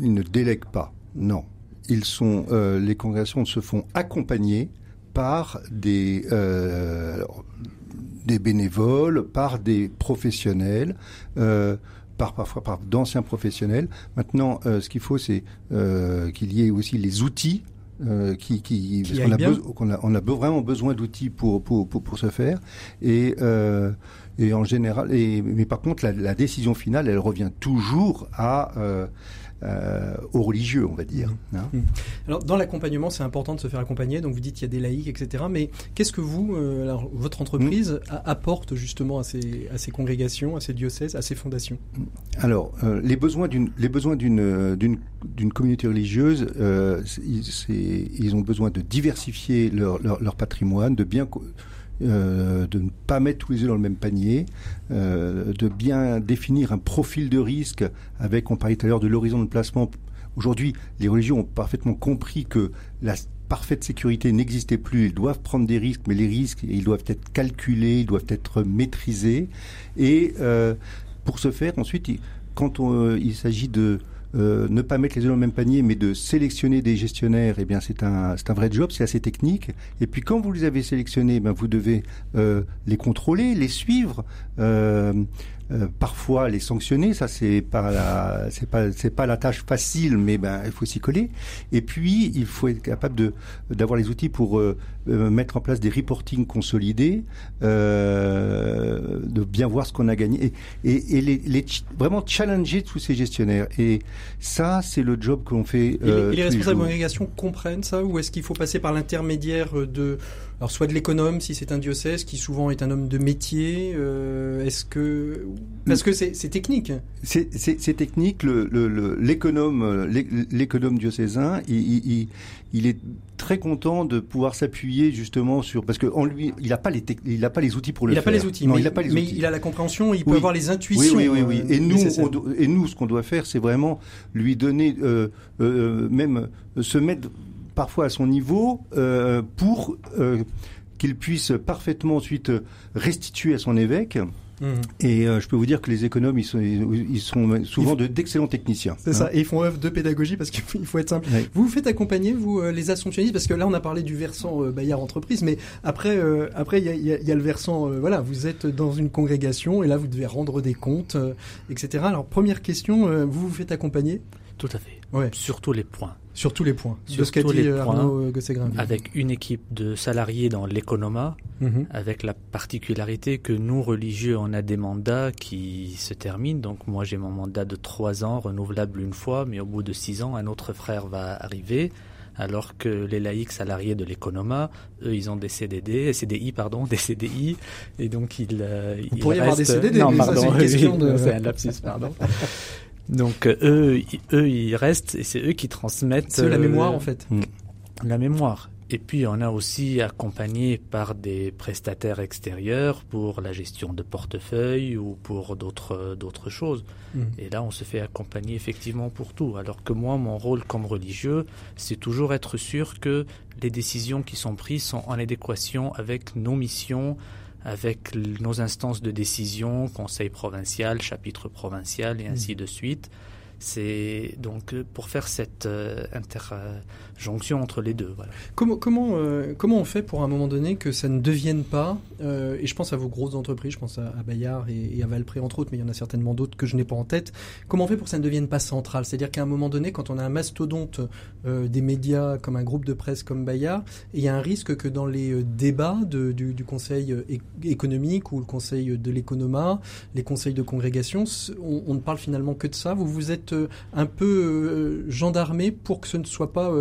ils ne délèguent pas, non. Ils sont, les congrégations se font accompagner par des des bénévoles, par des professionnels, euh, par parfois par d'anciens professionnels. Maintenant, euh, ce qu'il faut, c'est euh, qu'il y ait aussi les outils. qui, qui, qu'on a, on a, on a vraiment besoin d'outils pour, pour, pour, pour, se faire et et en général et mais par contre la, la, décision finale elle revient toujours à euh, aux religieux, on va dire. Mmh. Hein. Mmh. alors, dans l'accompagnement, c'est important de se faire accompagner. Donc, vous dites qu'il y a des laïcs, etc. Mais qu'est-ce que vous, euh, alors, votre entreprise, mmh. apporte justement à ces, à ces congrégations, à ces diocèses, à ces fondations? Alors, euh, les besoins d'une, les besoins d'une, d'une, d'une communauté religieuse, ils, ont besoin de diversifier leur, leur, leur patrimoine, de bien euh, de ne pas mettre tous les œufs dans le même panier, euh, de bien définir un profil de risque avec, on parlait tout à l'heure de l'horizon de placement. Aujourd'hui, les religions ont parfaitement compris que la parfaite sécurité n'existait plus. Ils doivent prendre des risques, mais les risques, ils doivent être calculés, ils doivent être maîtrisés. Et euh, pour ce faire, ensuite, quand il s'agit de euh, ne pas mettre les œufs dans le même panier, mais de sélectionner des gestionnaires, eh bien c'est un, un vrai job, c'est assez technique. Et puis quand vous les avez sélectionnés, eh vous devez euh, les contrôler, les suivre. Euh, euh, parfois les sanctionner, ça c'est pas la, c'est pas c'est pas la tâche facile, mais ben il faut s'y coller. Et puis il faut être capable de d'avoir les outils pour euh, euh, mettre en place des reporting consolidés, de bien voir ce qu'on a gagné et, et, les, les, vraiment challenger tous ces gestionnaires. Et ça c'est le job qu'on fait. et les responsables de congrégation comprennent ça ou est-ce qu'il faut passer par l'intermédiaire de alors soit de l'économe si c'est un diocèse qui souvent est un homme de métier. Euh, est-ce que parce que c'est technique. C'est technique. L'économe le, l'économe diocésain, il, il, il, est très content de pouvoir s'appuyer justement sur parce que en lui il n'a pas les il a pas les outils pour le il faire. Il n'a pas les outils. Non, mais, il a pas les mais outils. il a la compréhension. Il peut avoir les intuitions. Oui oui oui. oui. Et euh, nous on, et nous ce qu'on doit faire c'est vraiment lui donner euh, euh, même se mettre parfois à son niveau euh, pour euh, qu'il puisse parfaitement ensuite restituer à son évêque. Mmh. Et euh, je peux vous dire que les économes, ils sont, ils sont souvent d'excellents techniciens. C'est hein. ça, et ils font œuvre de pédagogie parce qu'il faut être simple. Vous vous faites accompagner, vous, euh, les assomptionnistes, parce que là, on a parlé du versant euh, Bayard Entreprise, mais après, après, il y a, y, a, y a, le versant, voilà, vous êtes dans une congrégation et là, vous devez rendre des comptes, etc. Alors, première question, vous vous faites accompagner? Tout à fait. Ouais. Sur tous les points. Sur tous les points. Sur de ce qu'a dit Arnaud Gossegrin. Avec une équipe de salariés dans l'économa, -hmm. avec la particularité que nous, religieux, on a des mandats qui se terminent. Donc moi, j'ai mon mandat de trois ans, renouvelable une fois, mais au bout de six ans, un autre frère va arriver. Alors que les laïcs salariés de l'économa, eux, ils ont des CDD, CDI, pardon, des CDI, et donc ils. Euh, Vous pourriez avoir des CDD, non, mais pardon, ça, c'est une question de. C'est un lapsus, pardon. Donc eux, eux, ils restent et c'est eux qui transmettent. C'est la mémoire en fait. La mémoire. Et puis on a aussi accompagné par des prestataires extérieurs pour la gestion de portefeuille ou pour d'autres d'autres choses. Mmh. Et là on se fait accompagner effectivement pour tout. Alors que moi mon rôle comme religieux, c'est toujours être sûr que les décisions qui sont prises sont en adéquation avec nos missions, avec nos instances de décision, conseil provincial, chapitre provincial et ainsi de suite. C'est donc pour faire cette euh, interjonction entre les deux. Comment, comment, euh, comment on fait pour à un moment donné que ça ne devienne pas, euh, et je pense à vos grosses entreprises, je pense à, Bayard et, à Valpré entre autres, mais il y en a certainement d'autres que je n'ai pas en tête, comment on fait pour que ça ne devienne pas central? C'est-à-dire qu'à un moment donné, quand on a un mastodonte euh, des médias comme un groupe de presse comme Bayard, il y a un risque que dans les euh, débats du, conseil économique ou le conseil de l'économa, les conseils de congrégation, on, on ne parle finalement que de ça. Vous vous êtes un peu gendarmé pour que ce ne soit pas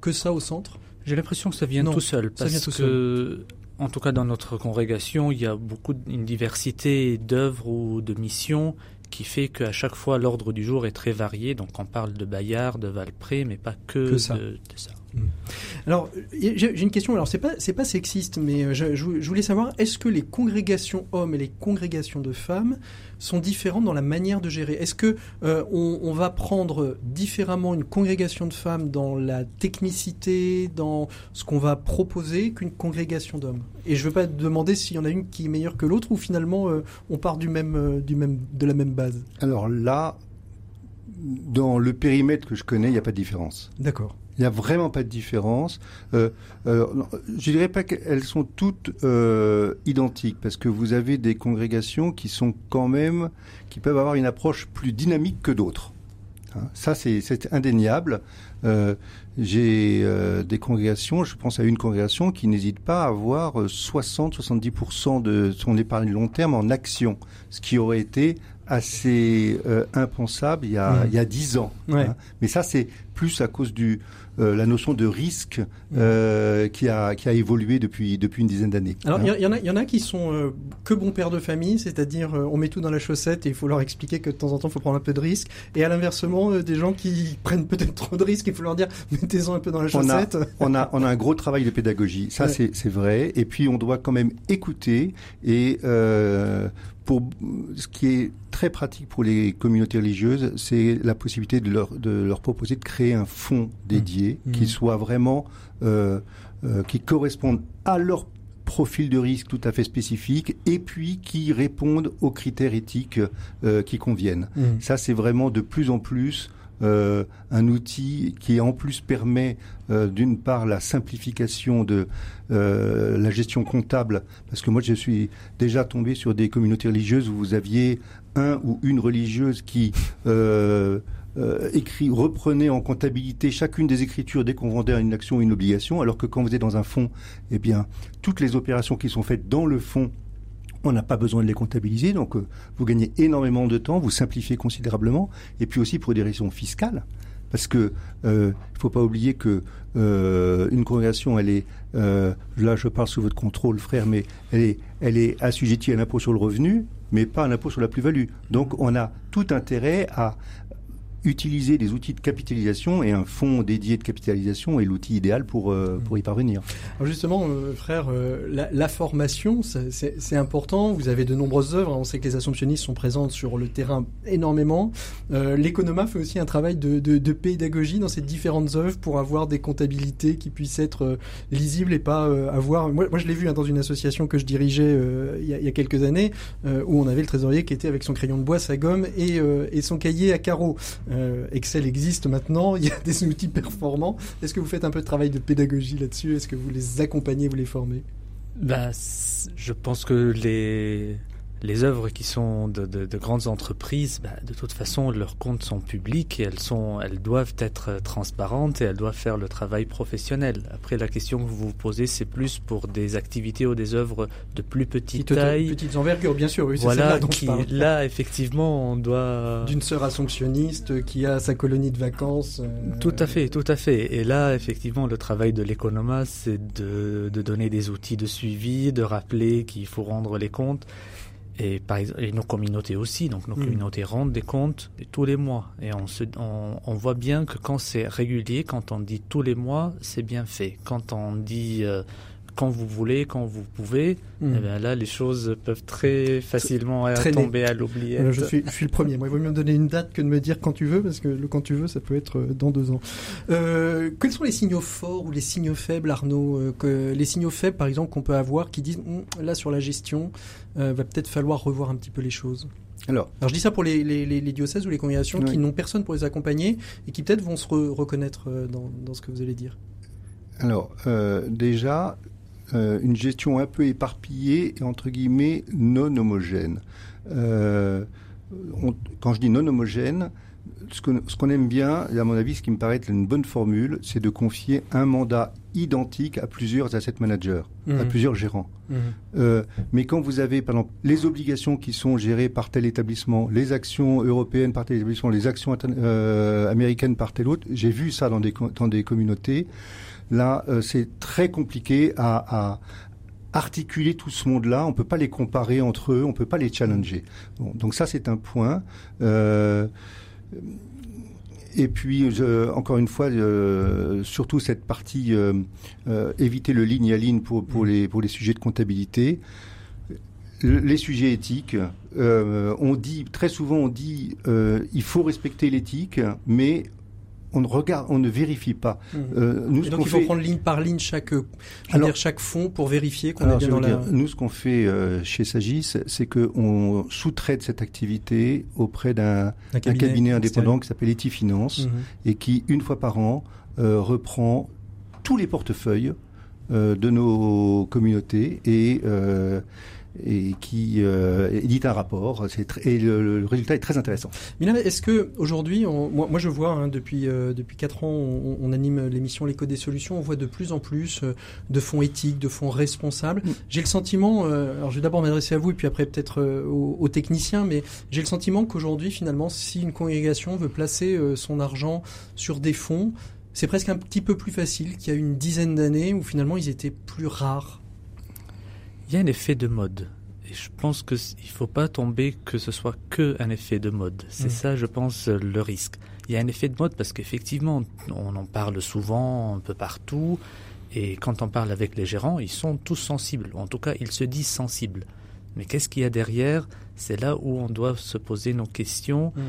que ça au centre J'ai l'impression que ça vient non, tout seul. Parce ça vient tout que, en tout cas, dans notre congrégation, il y a beaucoup une diversité d'œuvres ou de missions qui fait qu'à chaque fois l'ordre du jour est très varié. Donc on parle de Bayard, de Valpré, mais pas que, que ça. De, de ça. Mmh. Alors, j'ai une question. Alors, c'est pas c'est pas sexiste, mais euh, je, je voulais savoir est-ce que les congrégations hommes et les congrégations de femmes sont différentes dans la manière de gérer? Est-ce que euh, on, on, va prendre différemment une congrégation de femmes dans la technicité, dans ce qu'on va proposer, qu'une congrégation d'hommes? Et je veux pas demander s'il y en a une qui est meilleure que l'autre ou finalement euh, on part du même du même de la même base. Alors là, dans le périmètre que je connais, il n'y a pas de différence. D'accord. Il n'y a vraiment pas de différence. Euh, euh, je dirais pas qu'elles sont toutes euh, identiques, parce que vous avez des congrégations qui sont quand même, qui peuvent avoir une approche plus dynamique que d'autres. Hein, ça, c'est indéniable. Euh, J'ai euh, des congrégations, je pense à une congrégation qui n'hésite pas à avoir 60-70% de son épargne long terme en action, ce qui aurait été assez euh, impensable il y a, mmh. a 10 ans. Ouais. Hein. Mais ça, c'est plus à cause du euh, la notion de risque euh, qui a qui a évolué depuis depuis une dizaine d'années. Alors il hein. y, y, en a il y en a qui sont euh, que bons pères de famille, c'est-à-dire euh, on met tout dans la chaussette et il faut leur expliquer que de temps en temps il faut prendre un peu de risque. Et à l'inversement euh, des gens qui prennent peut-être trop de risques, il faut leur dire mettez-en un peu dans la chaussette. On a on a, on a un gros travail de pédagogie, ça ouais. c'est vrai. Et puis on doit quand même écouter et pour ce qui est très pratique pour les communautés religieuses, c'est la possibilité de leur, de leur proposer de créer un fonds dédié mmh. qui soit vraiment euh, euh, qui corresponde à leur profil de risque tout à fait spécifique et puis qui répondent aux critères éthiques euh, qui conviennent. Mmh. Ça, c'est vraiment de plus en plus euh, un outil qui en plus permet euh, d'une part la simplification de euh, la gestion comptable, parce que moi je suis déjà tombé sur des communautés religieuses où vous aviez un ou une religieuse qui euh, écrit, reprenait en comptabilité chacune des écritures dès qu'on vendait une action ou une obligation, alors que quand vous êtes dans un fonds, eh bien, toutes les opérations qui sont faites dans le fonds on n'a pas besoin de les comptabiliser, donc euh, vous gagnez énormément de temps, vous simplifiez considérablement, et puis aussi pour des raisons fiscales, parce que il euh, faut pas oublier que euh, une congrégation, elle est là, je parle sous votre contrôle, frère, mais elle est, elle est assujettie à l'impôt sur le revenu, mais pas à l'impôt sur la plus-value. Donc, on a tout intérêt à utiliser des outils de capitalisation et un fonds dédié de capitalisation est l'outil idéal pour, euh, pour y parvenir. Alors justement, euh, frère, euh, la, la, formation, c'est important. Vous avez de nombreuses œuvres. On sait que les assomptionnistes sont présents sur le terrain énormément. L'Economa fait aussi un travail de, de, de, pédagogie dans ces différentes œuvres pour avoir des comptabilités qui puissent être lisibles et pas avoir... Moi, moi je l'ai vu hein, dans une association que je dirigeais il y, a, il, y a, quelques années où on avait le trésorier qui était avec son crayon de bois, sa gomme et, et son cahier à carreaux. Euh, Excel existe maintenant, il y a des outils performants. Est-ce que vous faites un peu de travail de pédagogie là-dessus? Est-ce que vous les accompagnez, vous les formez? Bah, Je pense que les, les œuvres qui sont de, de, de grandes entreprises, bah, de toute façon, leurs comptes sont publics et elles, sont, elles doivent être transparentes et elles doivent faire le travail professionnel. Après, la question que vous vous posez, c'est plus pour des activités ou des œuvres de plus petite Petite- taille. Petites envergures, bien sûr. Oui, voilà, dont qui, là, effectivement, on doit... D'une sœur assomptionniste qui a sa colonie de vacances. euh, Tout à fait, tout à fait. Et là, effectivement, le travail de l'économa, c'est de, de donner des outils de suivi, de rappeler qu'il faut rendre les comptes. Et, par exemple, et nos communautés aussi. Donc nos Mm. communautés rendent des comptes tous les mois. Et on, se, on, on voit bien que quand c'est régulier, quand on dit tous les mois, c'est bien fait. Quand on dit euh, quand vous voulez, quand vous pouvez, Mm. eh bien là, les choses peuvent très facilement euh, Traîner. tomber à l'oubliette. Voilà, je, suis, je suis le premier. Moi, il vaut mieux me donner une date que de me dire quand tu veux, parce que le quand tu veux, ça peut être euh, dans deux ans. Euh, quels sont les signaux forts ou les signaux faibles, Arnaud euh, que, Les signaux faibles, par exemple, qu'on peut avoir qui disent Hum, là, sur la gestion, euh, va peut-être falloir revoir un petit peu les choses? Alors, Alors, je dis ça pour les, les, les, les diocèses ou les congrégations Oui. qui n'ont personne pour les accompagner et qui peut-être vont se re- reconnaître euh, dans, dans ce que vous allez dire. alors euh, déjà, euh, une gestion un peu éparpillée et entre guillemets non homogène. Euh, on- quand je dis non homogène, ce qu'on ce aime bien, et à mon avis, ce qui me paraît être une bonne formule, c'est de confier un mandat identique à plusieurs asset managers, à Mhm. plusieurs gérants. Mhm. Euh, mais quand vous avez, par exemple, les obligations qui sont gérées par tel établissement, les actions européennes par tel établissement, les actions euh, américaines par tel autre, j'ai vu ça dans des, dans des communautés. Là, euh, c'est très compliqué à, à articuler tout ce monde-là. On peut pas les comparer entre eux, on peut pas les challenger. Bon, donc ça, c'est un point. Euh, et puis, encore une fois, surtout cette partie éviter le ligne à ligne pour, pour, les, pour les sujets de comptabilité les sujets éthiques, on dit très souvent, on dit, il faut respecter l'éthique, mais on ne regarde, on ne vérifie pas. Mmh. Euh, nous, donc il faut prendre ligne par ligne chaque, alors, chaque fond pour vérifier qu'on est bien dans la. nous, ce qu'on fait euh, chez Sagis, c'est qu'on sous-traite cette activité auprès d'un cabinet, indépendant qui s'appelle Etifinance mmh. et qui, une fois par an, euh, reprend tous les portefeuilles de nos communautés et et qui euh, édite un rapport. et le, résultat est très intéressant. Milan, est-ce que aujourd'hui, moi, moi, je vois hein, depuis euh, depuis quatre ans, on, anime l'émission L'écho des solutions. On voit de plus en plus euh, de fonds éthiques, de fonds responsables. Mm. J'ai le sentiment, alors je vais d'abord m'adresser à vous et puis après peut-être aux, techniciens, mais j'ai le sentiment qu'aujourd'hui, finalement, si une congrégation veut placer son argent sur des fonds, c'est presque un petit peu plus facile qu'il y a une dizaine d'années où finalement ils étaient plus rares il y a un effet de mode. Et je pense qu'il ne faut pas tomber que ce soit que un effet de mode. C'est mm. ça, je pense, le risque. Il y a un effet de mode parce qu'effectivement, on en parle souvent un peu partout. Et quand on parle avec les gérants, ils sont tous sensibles. En tout cas, ils se disent sensibles. Mais qu'est-ce qu'il y a derrière? C'est là où on doit se poser nos questions. Mm.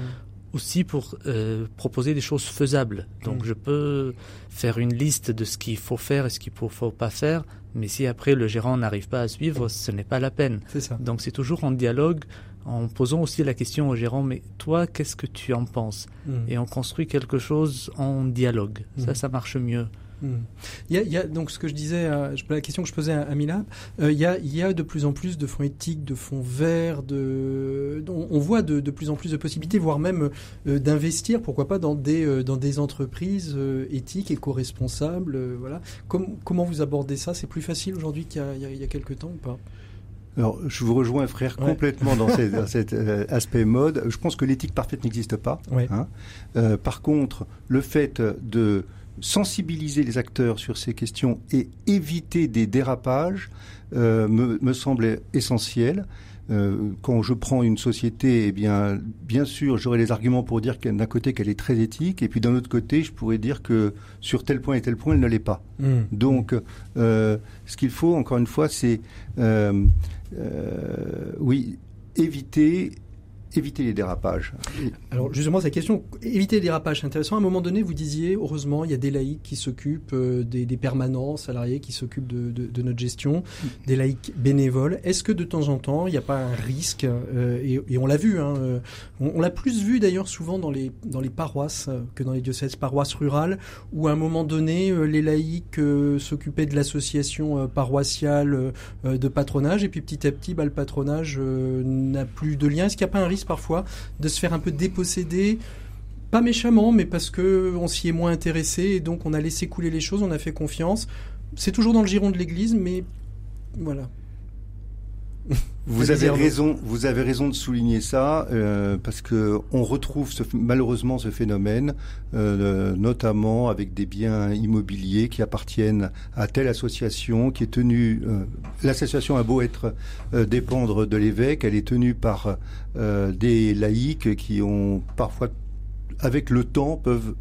Aussi pour euh, proposer des choses faisables. Donc mm. je peux faire une liste de ce qu'il faut faire et ce qu'il ne faut pas faire, mais si après le gérant n'arrive pas à suivre, ce n'est pas la peine. Ça. Donc c'est toujours en dialogue, en posant aussi la question au gérant, mais toi, qu'est-ce que tu en penses? Hmm. Et on construit quelque chose en dialogue. Ça, hmm. ça marche mieux. Hmm. Il, y a, donc ce que je disais, la question que je posais à, Mila, euh, il, y a, il, y a, de plus en plus de fonds éthiques, de fonds verts, de, on, voit de, de, plus en plus de possibilités, voire même euh, d'investir, pourquoi pas, dans des, euh, dans des entreprises éthiques, éco-responsables. voilà. comment vous abordez ça? C'est plus facile aujourd'hui qu'il y, y, a quelques temps ou pas? Alors, je vous rejoins, frère, complètement dans, cet aspect mode. Je pense que l'éthique parfaite n'existe pas. Hein. par contre, le fait de sensibiliser les acteurs sur ces questions et éviter des dérapages euh, me, me, semble essentiel. Euh, quand je prends une société, eh bien, bien sûr, j'aurai les arguments pour dire d'un côté qu'elle est très éthique, et puis d'un autre côté, je pourrais dire que sur tel point et tel point, elle ne l'est pas. Mmh. Donc, euh, ce qu'il faut, encore une fois, c'est, euh, euh oui, éviter éviter les dérapages. Alors justement, cette question, éviter les dérapages, c'est intéressant. À un moment donné, vous disiez, heureusement, il y a des laïcs qui s'occupent euh, des, permanents salariés, qui s'occupent de, notre gestion, des laïcs bénévoles. Est-ce que de temps en temps, il n'y a pas un risque, euh, et, on l'a vu, hein, euh, on, l'a plus vu d'ailleurs souvent dans les, dans les paroisses que dans les diocèses, paroisses rurales, où à un moment donné, les laïcs s'occupaient de l'association paroissiale de patronage, et puis petit à petit, bah, le patronage n'a plus de lien. Est-ce qu'il n'y a pas un risque parfois de se faire un peu déposséder pas méchamment, mais parce que on s'y est moins intéressé et donc on a laissé couler les choses, on a fait confiance. C'est toujours dans le giron de l'Église, mais voilà. Vous avez raison, vous avez raison de souligner ça euh, parce que on retrouve ce, malheureusement ce phénomène, euh, notamment avec des biens immobiliers qui appartiennent à telle association qui est tenue. Euh, l'association a beau être dépendre de l'évêque, elle est tenue par des laïcs qui ont parfois, avec le temps, peuvent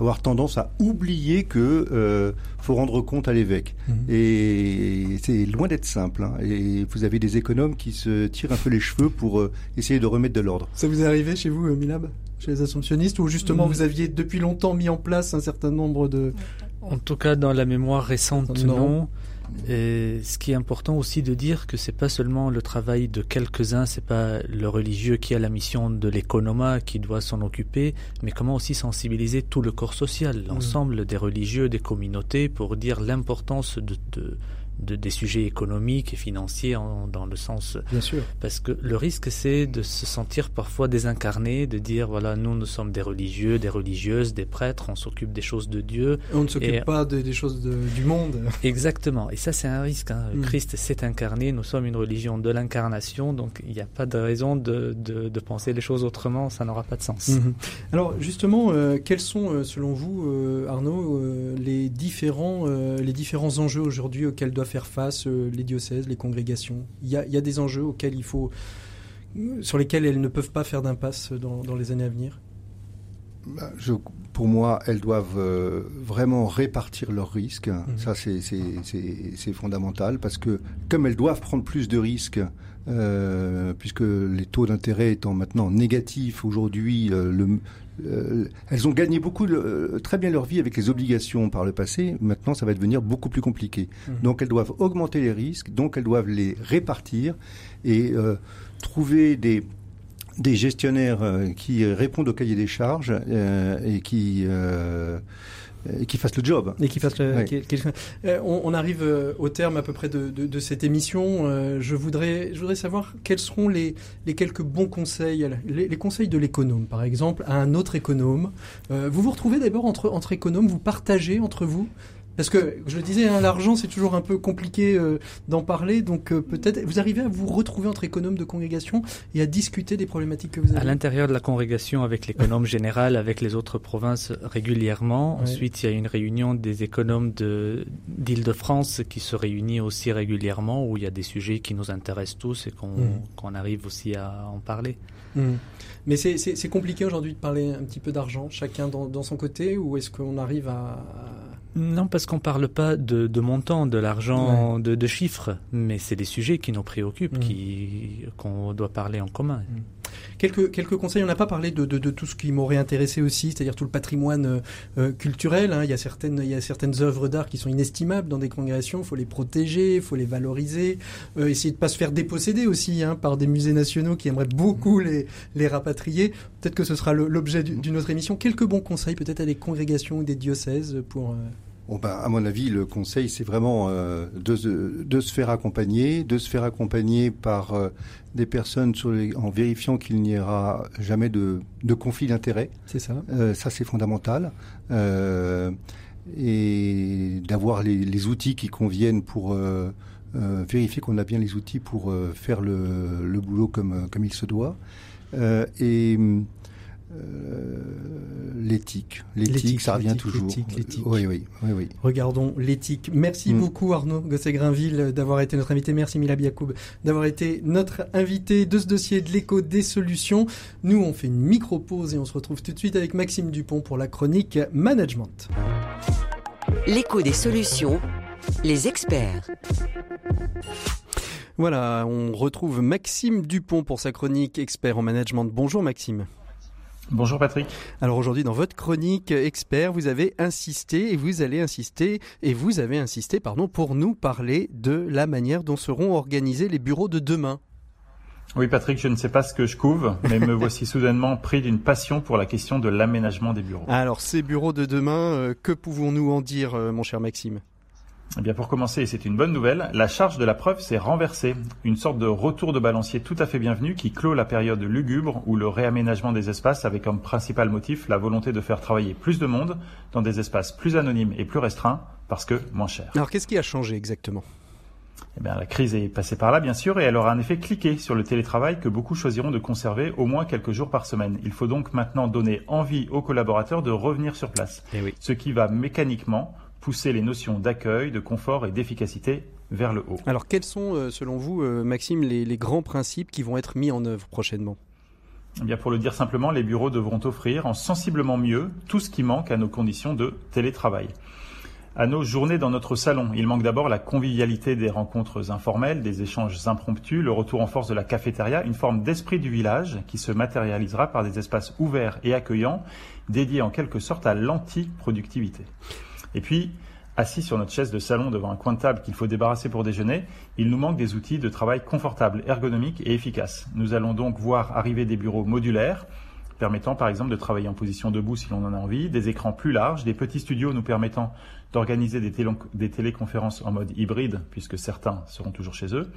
avoir tendance à oublier que euh, faut rendre compte à l'évêque. Mhm. Et c'est loin d'être simple. Hein. Et vous avez des économes qui se tirent un peu les cheveux pour euh, essayer de remettre de l'ordre. Ça vous est arrivé chez vous, euh, Milab Chez les assomptionnistes Ou justement mhm. vous aviez depuis longtemps mis en place un certain nombre de... En tout cas, dans la mémoire récente, non. Et ce qui est important aussi de dire que c'est pas seulement le travail de quelques-uns, c'est pas le religieux qui a la mission de l'économa qui doit s'en occuper, mais comment aussi sensibiliser tout le corps social, l'ensemble des religieux, des communautés, pour dire l'importance de, de de, des sujets économiques et financiers dans le sens. Bien sûr. Parce que le risque, c'est de se sentir parfois désincarné, de dire voilà, nous, nous sommes des religieux, des religieuses, des prêtres, on s'occupe des choses de Dieu. on ne s'occupe pas des choses du monde. Exactement. Et ça, c'est un risque. Hein. Mm. Christ s'est incarné, nous sommes une religion de l'incarnation, donc il n'y a pas de raison de, de, penser les choses autrement, ça n'aura pas de sens. Mm-hmm. Alors, justement, euh, quels sont, euh, selon vous, euh, Arnaud, les, différents, les différents enjeux aujourd'hui auxquels doivent faire face euh, les diocèses, les congrégations il y, a, il y a des enjeux auxquels il faut, sur lesquels elles ne peuvent pas faire d'impasse dans, les années à venir bah, je, pour moi, elles doivent euh, vraiment répartir leurs risques. Mhm. Ça, c'est fondamental parce que comme elles doivent prendre plus de risques, euh, puisque les taux d'intérêt étant maintenant négatifs aujourd'hui, euh, le, elles ont gagné beaucoup, très bien leur vie avec les obligations par le passé. Maintenant, ça va devenir beaucoup plus compliqué. Mhm. Donc, elles doivent augmenter les risques, donc elles doivent les répartir et trouver des des gestionnaires euh, qui répondent au cahier des charges euh, et qui euh, qui fassent le job. Et qui fassent le, on, arrive au terme à peu près de, de, cette émission. je, voudrais, je voudrais savoir quels seront les, les quelques bons conseils, les, les conseils de l'économe, par exemple, à un autre économe. vous vous retrouvez d'abord entre, entre économes, vous partagez entre vous parce que je le disais, hein, l'argent c'est toujours un peu compliqué euh, d'en parler, donc euh, peut-être vous arrivez à vous retrouver entre économes de congrégation et à discuter des problématiques que vous avez. À l'intérieur de la congrégation avec l'économe général, avec les autres provinces régulièrement. Ensuite, il y a une réunion des économes d'Île-de-France qui se réunit aussi régulièrement où il y a des sujets qui nous intéressent tous et qu'on mmh. arrive aussi à en parler. Mmh. Mais c'est compliqué aujourd'hui de parler un petit peu d'argent, chacun dans, dans, son côté, ou est-ce qu'on arrive à, non, parce qu'on parle pas de, de montant, de l'argent, de, de, chiffres, mais c'est des sujets qui nous préoccupent, mm. qui qu'on doit parler en commun. Mm. Quelques, quelques conseils, on n'a pas parlé de, de, de, tout ce qui m'aurait intéressé aussi, c'est-à-dire tout le patrimoine euh, euh, culturel. Hein. Il, y a certaines, il y a certaines œuvres d'art qui sont inestimables dans des congrégations, il faut les protéger, il faut les valoriser, euh, essayer de pas se faire déposséder aussi hein, par des musées nationaux qui aimeraient beaucoup les, les rapatrier. Peut-être que ce sera l'objet d'une autre émission. Quelques bons conseils peut-être à des congrégations ou des diocèses pour... Ben, à mon avis, le conseil, c'est vraiment euh, de, de, se faire accompagner, de se faire accompagner par euh, des personnes sur les, en vérifiant qu'il n'y aura jamais de, de conflit d'intérêts. C'est ça. Euh, ça, c'est fondamental. et d'avoir les, les, outils qui conviennent pour vérifier qu'on a bien les outils pour faire le, le, boulot comme, comme il se doit. et l'éthique. L'éthique, ça revient toujours. L'éthique, oui, oui, oui, oui, Regardons l'éthique. Merci mm. beaucoup Arnaud Gosset-Grinville d'avoir été notre invité. Merci Mila Biakoub d'avoir été notre invité de ce dossier de l'écho des solutions. Nous, on fait une micro-pause et on se retrouve tout de suite avec Maxime Dupont pour la chronique Management. L'écho des solutions, les experts. Voilà, on retrouve Maxime Dupont pour sa chronique expert en management. Bonjour Maxime. Bonjour Patrick. Alors aujourd'hui dans votre chronique expert, vous avez insisté et vous allez insister et vous avez insisté pardon pour nous parler de la manière dont seront organisés les bureaux de demain. Oui Patrick, je ne sais pas ce que je couvre, mais me voici soudainement pris d'une passion pour la question de l'aménagement des bureaux. Alors ces bureaux de demain, euh, que pouvons-nous en dire euh, mon cher Maxime? Eh bien, pour commencer, c'est une bonne nouvelle, la charge de la preuve s'est renversée. Une sorte de retour de balancier tout à fait bienvenu qui clôt la période lugubre où le réaménagement des espaces avait comme principal motif la volonté de faire travailler plus de monde dans des espaces plus anonymes et plus restreints parce que moins cher. Alors, qu'est-ce qui a changé exactement? Eh bien, la crise est passée par là, bien sûr, et elle aura un effet cliqué sur le télétravail que beaucoup choisiront de conserver au moins quelques jours par semaine. Il faut donc maintenant donner envie aux collaborateurs de revenir sur place, eh oui. ce qui va mécaniquement pousser les notions d'accueil, de confort et d'efficacité vers le haut. Alors quels sont, euh, selon vous, euh, Maxime, les, grands principes qui vont être mis en œuvre prochainement? Eh bien, pour le dire simplement, les bureaux devront offrir en sensiblement mieux tout ce qui manque à nos conditions de télétravail. À nos journées dans notre salon, il manque d'abord la convivialité des rencontres informelles, des échanges impromptus, le retour en force de la cafétéria, une forme d'esprit du village qui se matérialisera par des espaces ouverts et accueillants, dédiés en quelque sorte à l'anti-productivité. Et puis, assis sur notre chaise de salon devant un coin de table qu'il faut débarrasser pour déjeuner, il nous manque des outils de travail confortables, ergonomiques et efficaces. Nous allons donc voir arriver des bureaux modulaires, permettant par exemple de travailler en position debout si l'on en a envie, des écrans plus larges, des petits studios nous permettant d'organiser des, téléconférences en mode hybride, puisque certains seront toujours chez eux,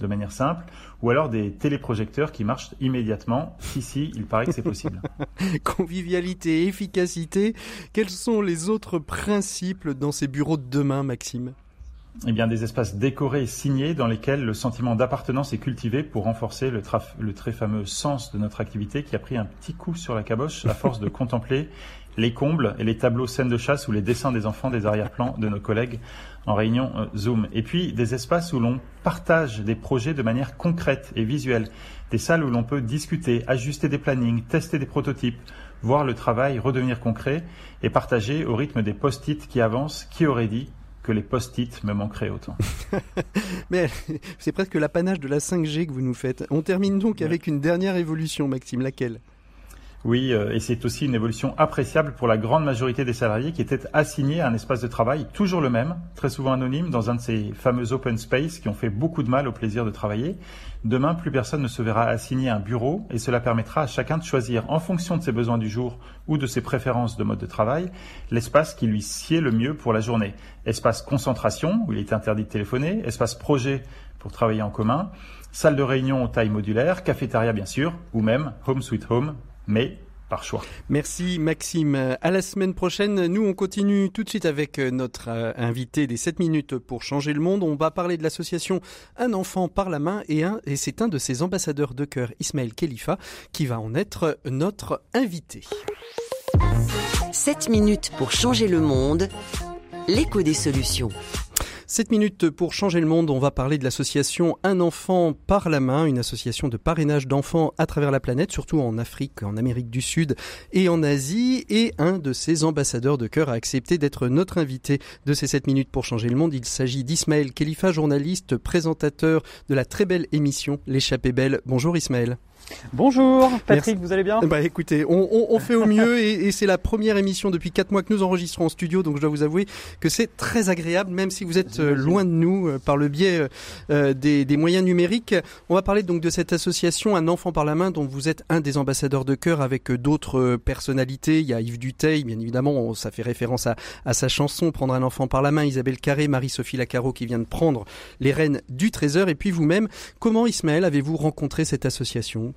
de manière simple, ou alors des téléprojecteurs qui marchent immédiatement. Ici, il paraît que c'est possible. Convivialité, efficacité. Quels sont les autres principes dans ces bureaux de demain, Maxime? Eh bien, des espaces décorés et signés dans lesquels le sentiment d'appartenance est cultivé pour renforcer le, très fameux sens de notre activité qui a pris un petit coup sur la caboche à force de contempler les combles et les tableaux scènes de chasse ou les dessins des enfants des arrière-plans de nos collègues en réunion euh, Zoom. Et puis des espaces où l'on partage des projets de manière concrète et visuelle. Des salles où l'on peut discuter, ajuster des plannings, tester des prototypes, voir le travail redevenir concret et partager au rythme des post-it qui avancent. Qui aurait dit que les post-it me manqueraient autant. Mais c'est presque l'apanage de la 5G que vous nous faites. On termine donc avec une dernière évolution, Maxime, laquelle? Oui, euh, et c'est aussi une évolution appréciable pour la grande majorité des salariés qui étaient assignés à un espace de travail toujours le même, très souvent anonyme, dans un de ces fameux open space qui ont fait beaucoup de mal au plaisir de travailler. Demain, plus personne ne se verra assigné un bureau et cela permettra à chacun de choisir, en fonction de ses besoins du jour ou de ses préférences de mode de travail, l'espace qui lui sied le mieux pour la journée. Espace concentration, où il est interdit de téléphoner, espace projet pour travailler en commun, salle de réunion taille modulaire, cafétéria bien sûr, ou même home sweet home mais par choix. Merci Maxime. À la semaine prochaine. Nous, on continue tout de suite avec euh, notre euh, invité des 7 minutes pour changer le monde. On va parler de l'association Un enfant par la main et, un, et c'est un de ses ambassadeurs de cœur, Ismaël Khalifa, qui va en être notre invité. 7 minutes pour changer le monde. L'écho des solutions. 7 minutes pour changer le monde, on va parler de l'association Un enfant par la main, une association de parrainage d'enfants à travers la planète, surtout en Afrique, en Amérique du Sud et en Asie. Et un de ses ambassadeurs de cœur a accepté d'être notre invité de ces 7 minutes pour changer le monde. Il s'agit d'Ismaël Khalifa, journaliste, présentateur de la très belle émission L'échappée belle. Bonjour Ismaël. Bonjour Patrick, vous allez bien? Bah écoutez, on, fait au mieux et, c'est la première émission depuis quatre mois que nous enregistrons en studio, donc je dois vous avouer que c'est très agréable, même si vous êtes euh, loin de nous euh, par le biais euh, des, moyens numériques. On va parler donc de cette association Un enfant par la main, dont vous êtes un des ambassadeurs de cœur avec d'autres personnalités. Il y a Yves Duteil, bien évidemment, ça fait référence à, à sa chanson Prendre un enfant par la main, Isabelle Carré, Marie-Sophie Lacaro qui vient de prendre les rênes du Trésor, et puis vous-même. Comment Ismaël avez-vous rencontré cette association?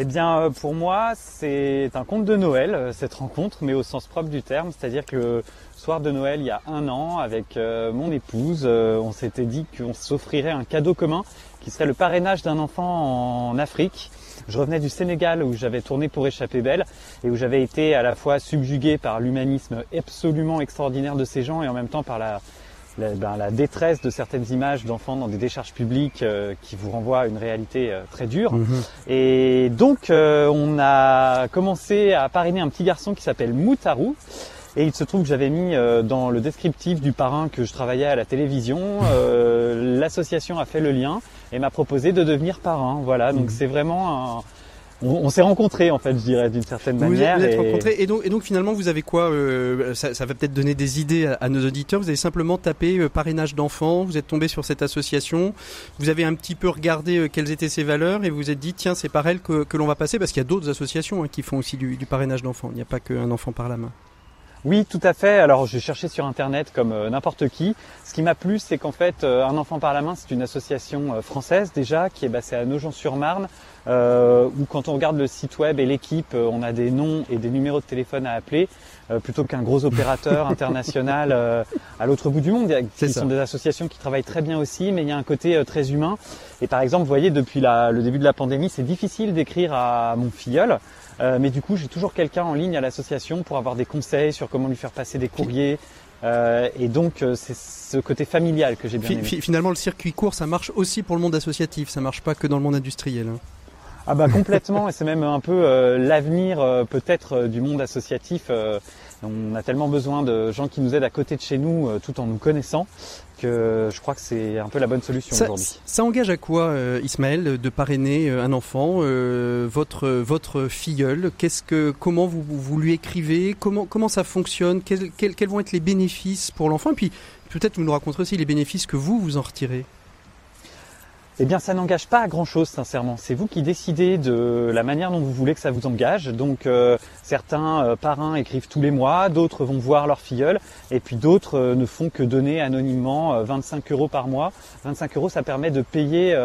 Eh bien, euh, pour moi, c'est un conte de Noël, euh, cette rencontre, mais au sens propre du terme. C'est-à-dire que soir de Noël, il y a un an, avec euh, mon épouse, on s'était dit qu'on s'offrirait un cadeau commun qui serait le parrainage d'un enfant en Afrique. Je revenais du Sénégal où j'avais tourné pour Échapper Belle et où j'avais été à la fois subjugué par l'humanisme absolument extraordinaire de ces gens et en même temps par la, ben, la, détresse de certaines images d'enfants dans des décharges publiques euh, qui vous renvoient à une réalité euh, très dure. Mhm. Et donc euh, on a commencé à parrainer un petit garçon qui s'appelle Moutaru. Et il se trouve que j'avais mis dans le descriptif du parrain que je travaillais à la télévision, l'association a fait le lien et m'a proposé de devenir parrain. Voilà, donc mhm. c'est vraiment un, on, s'est rencontrés en fait, je dirais, d'une certaine manière. Vous êtes et... rencontrés et donc, et donc finalement vous avez quoi euh, ça, ça, va peut-être donner des idées à, nos auditeurs. Vous avez simplement tapé euh, parrainage d'enfants, vous êtes tombé sur cette association, vous avez un petit peu regardé euh, quelles étaient ses valeurs et vous vous êtes dit tiens c'est par elle que, que l'on va passer parce qu'il y a d'autres associations hein, qui font aussi du, du parrainage d'enfants. Il n'y a pas qu'un enfant par la main. Oui, tout à fait. Alors, j'ai cherché sur Internet comme euh, n'importe qui. Ce qui m'a plu, c'est qu'en fait, euh, Un enfant par la main, c'est une association euh, française déjà, qui est basée à Nogent-sur-Marne, où quand on regarde le site web et l'équipe, on a des noms et des numéros de téléphone à appeler, plutôt qu'un gros opérateur international à l'autre bout du monde. Ce sont des associations qui travaillent très bien aussi, mais il y a un côté très humain. Et par exemple, vous voyez, depuis le début de la pandémie, c'est difficile d'écrire à mon filleul. Euh, mais du coup, j'ai toujours quelqu'un en ligne à l'association pour avoir des conseils sur comment lui faire passer des courriers. Euh, et donc, euh, c'est ce côté familial que j'ai bien aimé. Finalement, le circuit court, ça marche aussi pour le monde associatif. Ça marche pas que dans le monde industriel. Hein. Ah bah complètement. et c'est même un peu l'avenir peut-être du monde associatif. On a tellement besoin de gens qui nous aident à côté de chez nous, tout en nous connaissant je crois que c'est un peu la bonne solution aujourd'hui. Ça engage à quoi, euh, Ismaël, de parrainer euh, un enfant, euh, votre votre filleul Qu'est-ce que, comment vous, vous lui écrivez? Comment comment ça fonctionne? Quels, quels, vont être les bénéfices pour l'enfant? Et puis peut-être vous nous raconterez aussi les bénéfices que vous vous en retirez. Eh bien, ça n'engage pas à grand chose, sincèrement. C'est vous qui décidez de la manière dont vous voulez que ça vous engage. Donc, euh, certains euh, parrains écrivent tous les mois, d'autres vont voir leur filleul, et puis d'autres euh, ne font que donner anonymement 25 euros par mois. 25 euros, ça permet de payer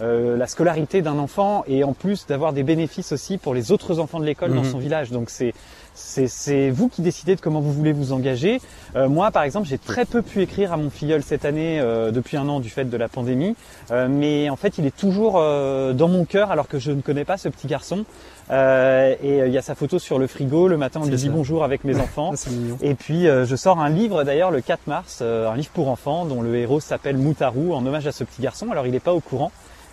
la scolarité d'un enfant et en plus d'avoir des bénéfices aussi pour les autres enfants de l'école dans mhm. son village. Donc, c'est c'est vous qui décidez de comment vous voulez vous engager. Euh, moi, par exemple, j'ai très peu pu écrire à mon filleul cette année euh, depuis un an du fait de la pandémie, euh, mais en fait, il est toujours dans mon cœur alors que je ne connais pas ce petit garçon. et il y a sa photo sur le frigo. Le matin, on lui dit bonjour avec mes enfants. et puis, je sors un livre d'ailleurs le 4 mars, un livre pour enfants dont le héros s'appelle Moutaru en hommage à ce petit garçon. Alors, il n'est pas au courant.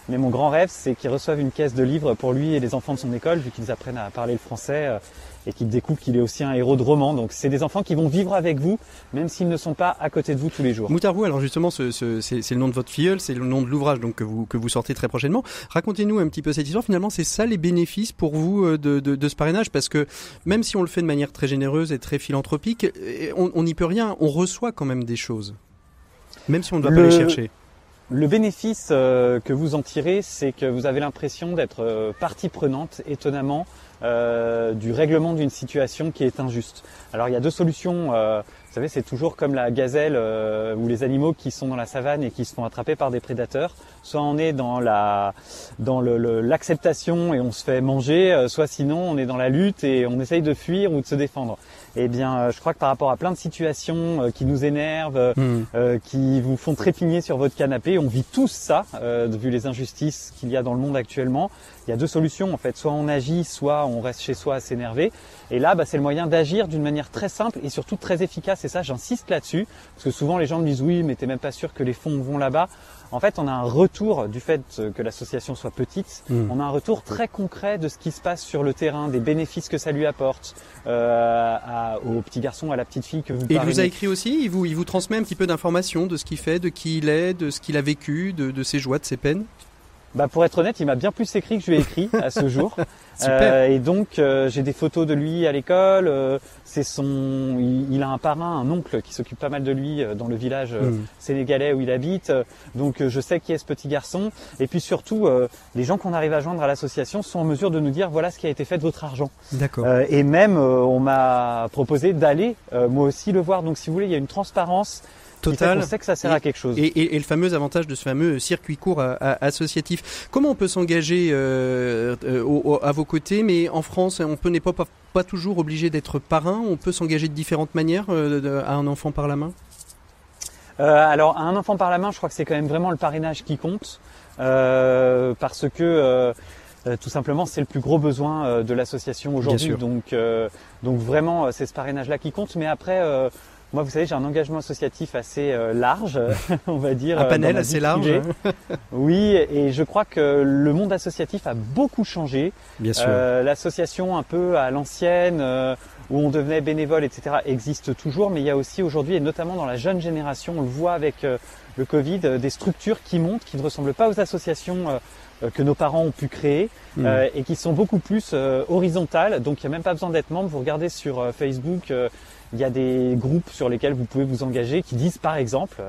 Mais mon grand rêve, c'est qu'ils reçoivent une caisse de livres pour lui et les enfants de son école, vu qu'ils apprennent à parler le français euh, et qu'ils découvrent qu'il est aussi un héros de roman. Donc c'est des enfants qui vont vivre avec vous, même s'ils ne sont pas à côté de vous tous les jours. Moutarou, alors justement, ce, ce, c'est le nom de votre filleul, c'est le nom de l'ouvrage donc que vous que vous sortez très prochainement. Racontez-nous un petit peu cette histoire. Finalement, c'est ça les bénéfices pour vous euh, de, de, de, ce parrainage, parce que même si on le fait de manière très généreuse et très philanthropique, on n'y peut rien. On reçoit quand même des choses, même si on ne doit le... pas les chercher. Le bénéfice euh, que vous en tirez, c'est que vous avez l'impression d'être euh, partie prenante, étonnamment, euh, du règlement d'une situation qui est injuste. Alors il y a deux solutions. Vous savez, c'est toujours comme la gazelle ou les animaux qui sont dans la savane et qui se font attraper par des prédateurs. Soit on est dans la dans l'acceptation le, et on se fait manger, soit sinon on est dans la lutte et on essaye de fuir ou de se défendre. Eh bien, euh, je crois que par rapport à plein de situations euh, qui nous énervent, mmh. qui vous font trépigner sur votre canapé, on vit tous ça, vu les injustices qu'il y a dans le monde actuellement. Il y a deux solutions en fait, soit on agit, soit on reste chez soi à s'énerver. Et là, bah, c'est le moyen d'agir d'une manière très simple et surtout très efficace. Et ça, j'insiste là-dessus, parce que souvent les gens me disent oui, mais t'es même pas sûr que les fonds vont là-bas. En fait, on a un retour du fait que l'association soit petite. Mmh. On a un retour très concret de ce qui se passe sur le terrain, des bénéfices que ça lui apporte euh, à, au petit garçon, à la petite fille que vous. Et il vous a écrit aussi. Il vous, il vous transmet un petit peu d'informations de ce qu'il fait, de qui il est, de ce qu'il a vécu, de, de ses joies, de ses peines? Bah pour être honnête, il m'a bien plus écrit que je lui ai écrit à ce jour. Euh, et donc euh, j'ai des photos de lui à l'école. Euh, c'est son, il, il, a un parrain, un oncle qui s'occupe pas mal de lui dans le village mmh. sénégalais où il habite. Donc je sais qui est ce petit garçon. Et puis surtout, les gens qu'on arrive à joindre à l'association sont en mesure de nous dire voilà ce qui a été fait de votre argent. D'accord. et même on m'a proposé d'aller moi aussi le voir. Donc si vous voulez, il y a une transparence Total. On sait que ça sert et, à quelque chose. Et, et, et, le fameux avantage de ce fameux circuit court à, à, associatif. Comment on peut s'engager euh, euh, à vos côtés Mais en France, on peut n'est pas, pas, pas toujours obligé d'être parrain. On peut s'engager de différentes manières euh, de, à un enfant par la main? alors, à un enfant par la main, je crois que c'est quand même vraiment le parrainage qui compte, parce que tout simplement, c'est le plus gros besoin de l'association aujourd'hui. Donc, donc vraiment, c'est ce parrainage-là qui compte. Mais après moi, vous savez, j'ai un engagement associatif assez euh, large, on va dire. Un panel assez large. oui, et je crois que le monde associatif a beaucoup changé. Bien sûr. Euh, L'association un peu à l'ancienne, euh, où on devenait bénévole, etc., existe toujours, mais il y a aussi aujourd'hui, et notamment dans la jeune génération, on le voit avec euh, le Covid, des structures qui montent, qui ne ressemblent pas aux associations que nos parents ont pu créer mmh. euh, et qui sont beaucoup plus euh, horizontales. Donc il n'y a même pas besoin d'être membre. Vous regardez sur euh, Facebook, il y a des groupes sur lesquels vous pouvez vous engager qui disent par exemple,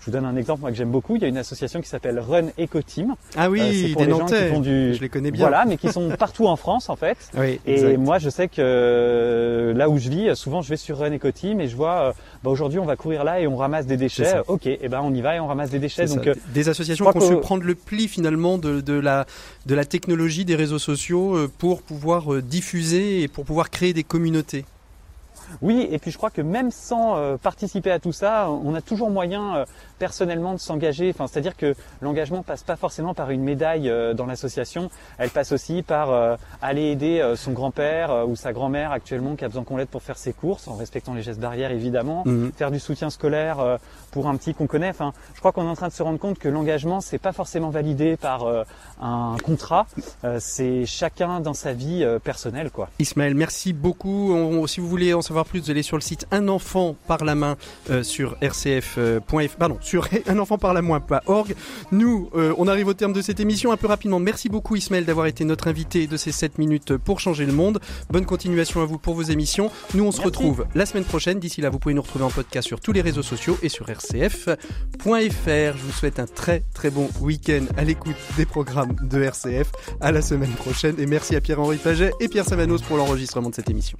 je vous donne un exemple moi que j'aime beaucoup, il y a une association qui s'appelle Run Eco Team. Ah oui, c'est pour les gens qui font du je les connais bien. Voilà, mais qui sont partout en France en fait. Oui, et exact. moi je sais que là où je vis, souvent je vais sur Run Eco Team et je vois bah, aujourd'hui on va courir là et on ramasse des déchets. OK, et ben on y va et on ramasse des déchets. Donc des associations qui ont su prendre le pli finalement de, de la de la technologie des réseaux sociaux pour pouvoir diffuser et pour pouvoir créer des communautés. Oui, et puis je crois que même sans euh, participer à tout ça, on a toujours moyen euh, personnellement de s'engager. Enfin, c'est-à-dire que l'engagement passe pas forcément par une médaille euh, dans l'association. Elle passe aussi par aller aider son grand-père ou sa grand-mère actuellement qui a besoin qu'on l'aide pour faire ses courses, en respectant les gestes barrières évidemment. Mmh. Faire du soutien scolaire pour un petit qu'on connaît. Enfin, je crois qu'on est en train de se rendre compte que l'engagement c'est pas forcément validé par un contrat. c'est chacun dans sa vie personnelle, quoi. Ismaël, merci beaucoup. On, si vous voulez en savoir plus, vous allez sur le site Un enfant par la main euh, sur rcf.fr, euh, pardon, sur unenfantparlamain.org. Nous, euh, on arrive au terme de cette émission un peu rapidement. Merci beaucoup Ismaël d'avoir été notre invité de ces 7 minutes pour changer le monde. Bonne continuation à vous pour vos émissions. Nous, on Merci. se retrouve la semaine prochaine. D'ici là, vous pouvez nous retrouver en podcast sur tous les réseaux sociaux et sur rcf.fr. Je vous souhaite un très très bon week-end à l'écoute des programmes de RCF. À la semaine prochaine et merci à Pierre-Henri Paget et Pierre Savanos pour l'enregistrement de cette émission.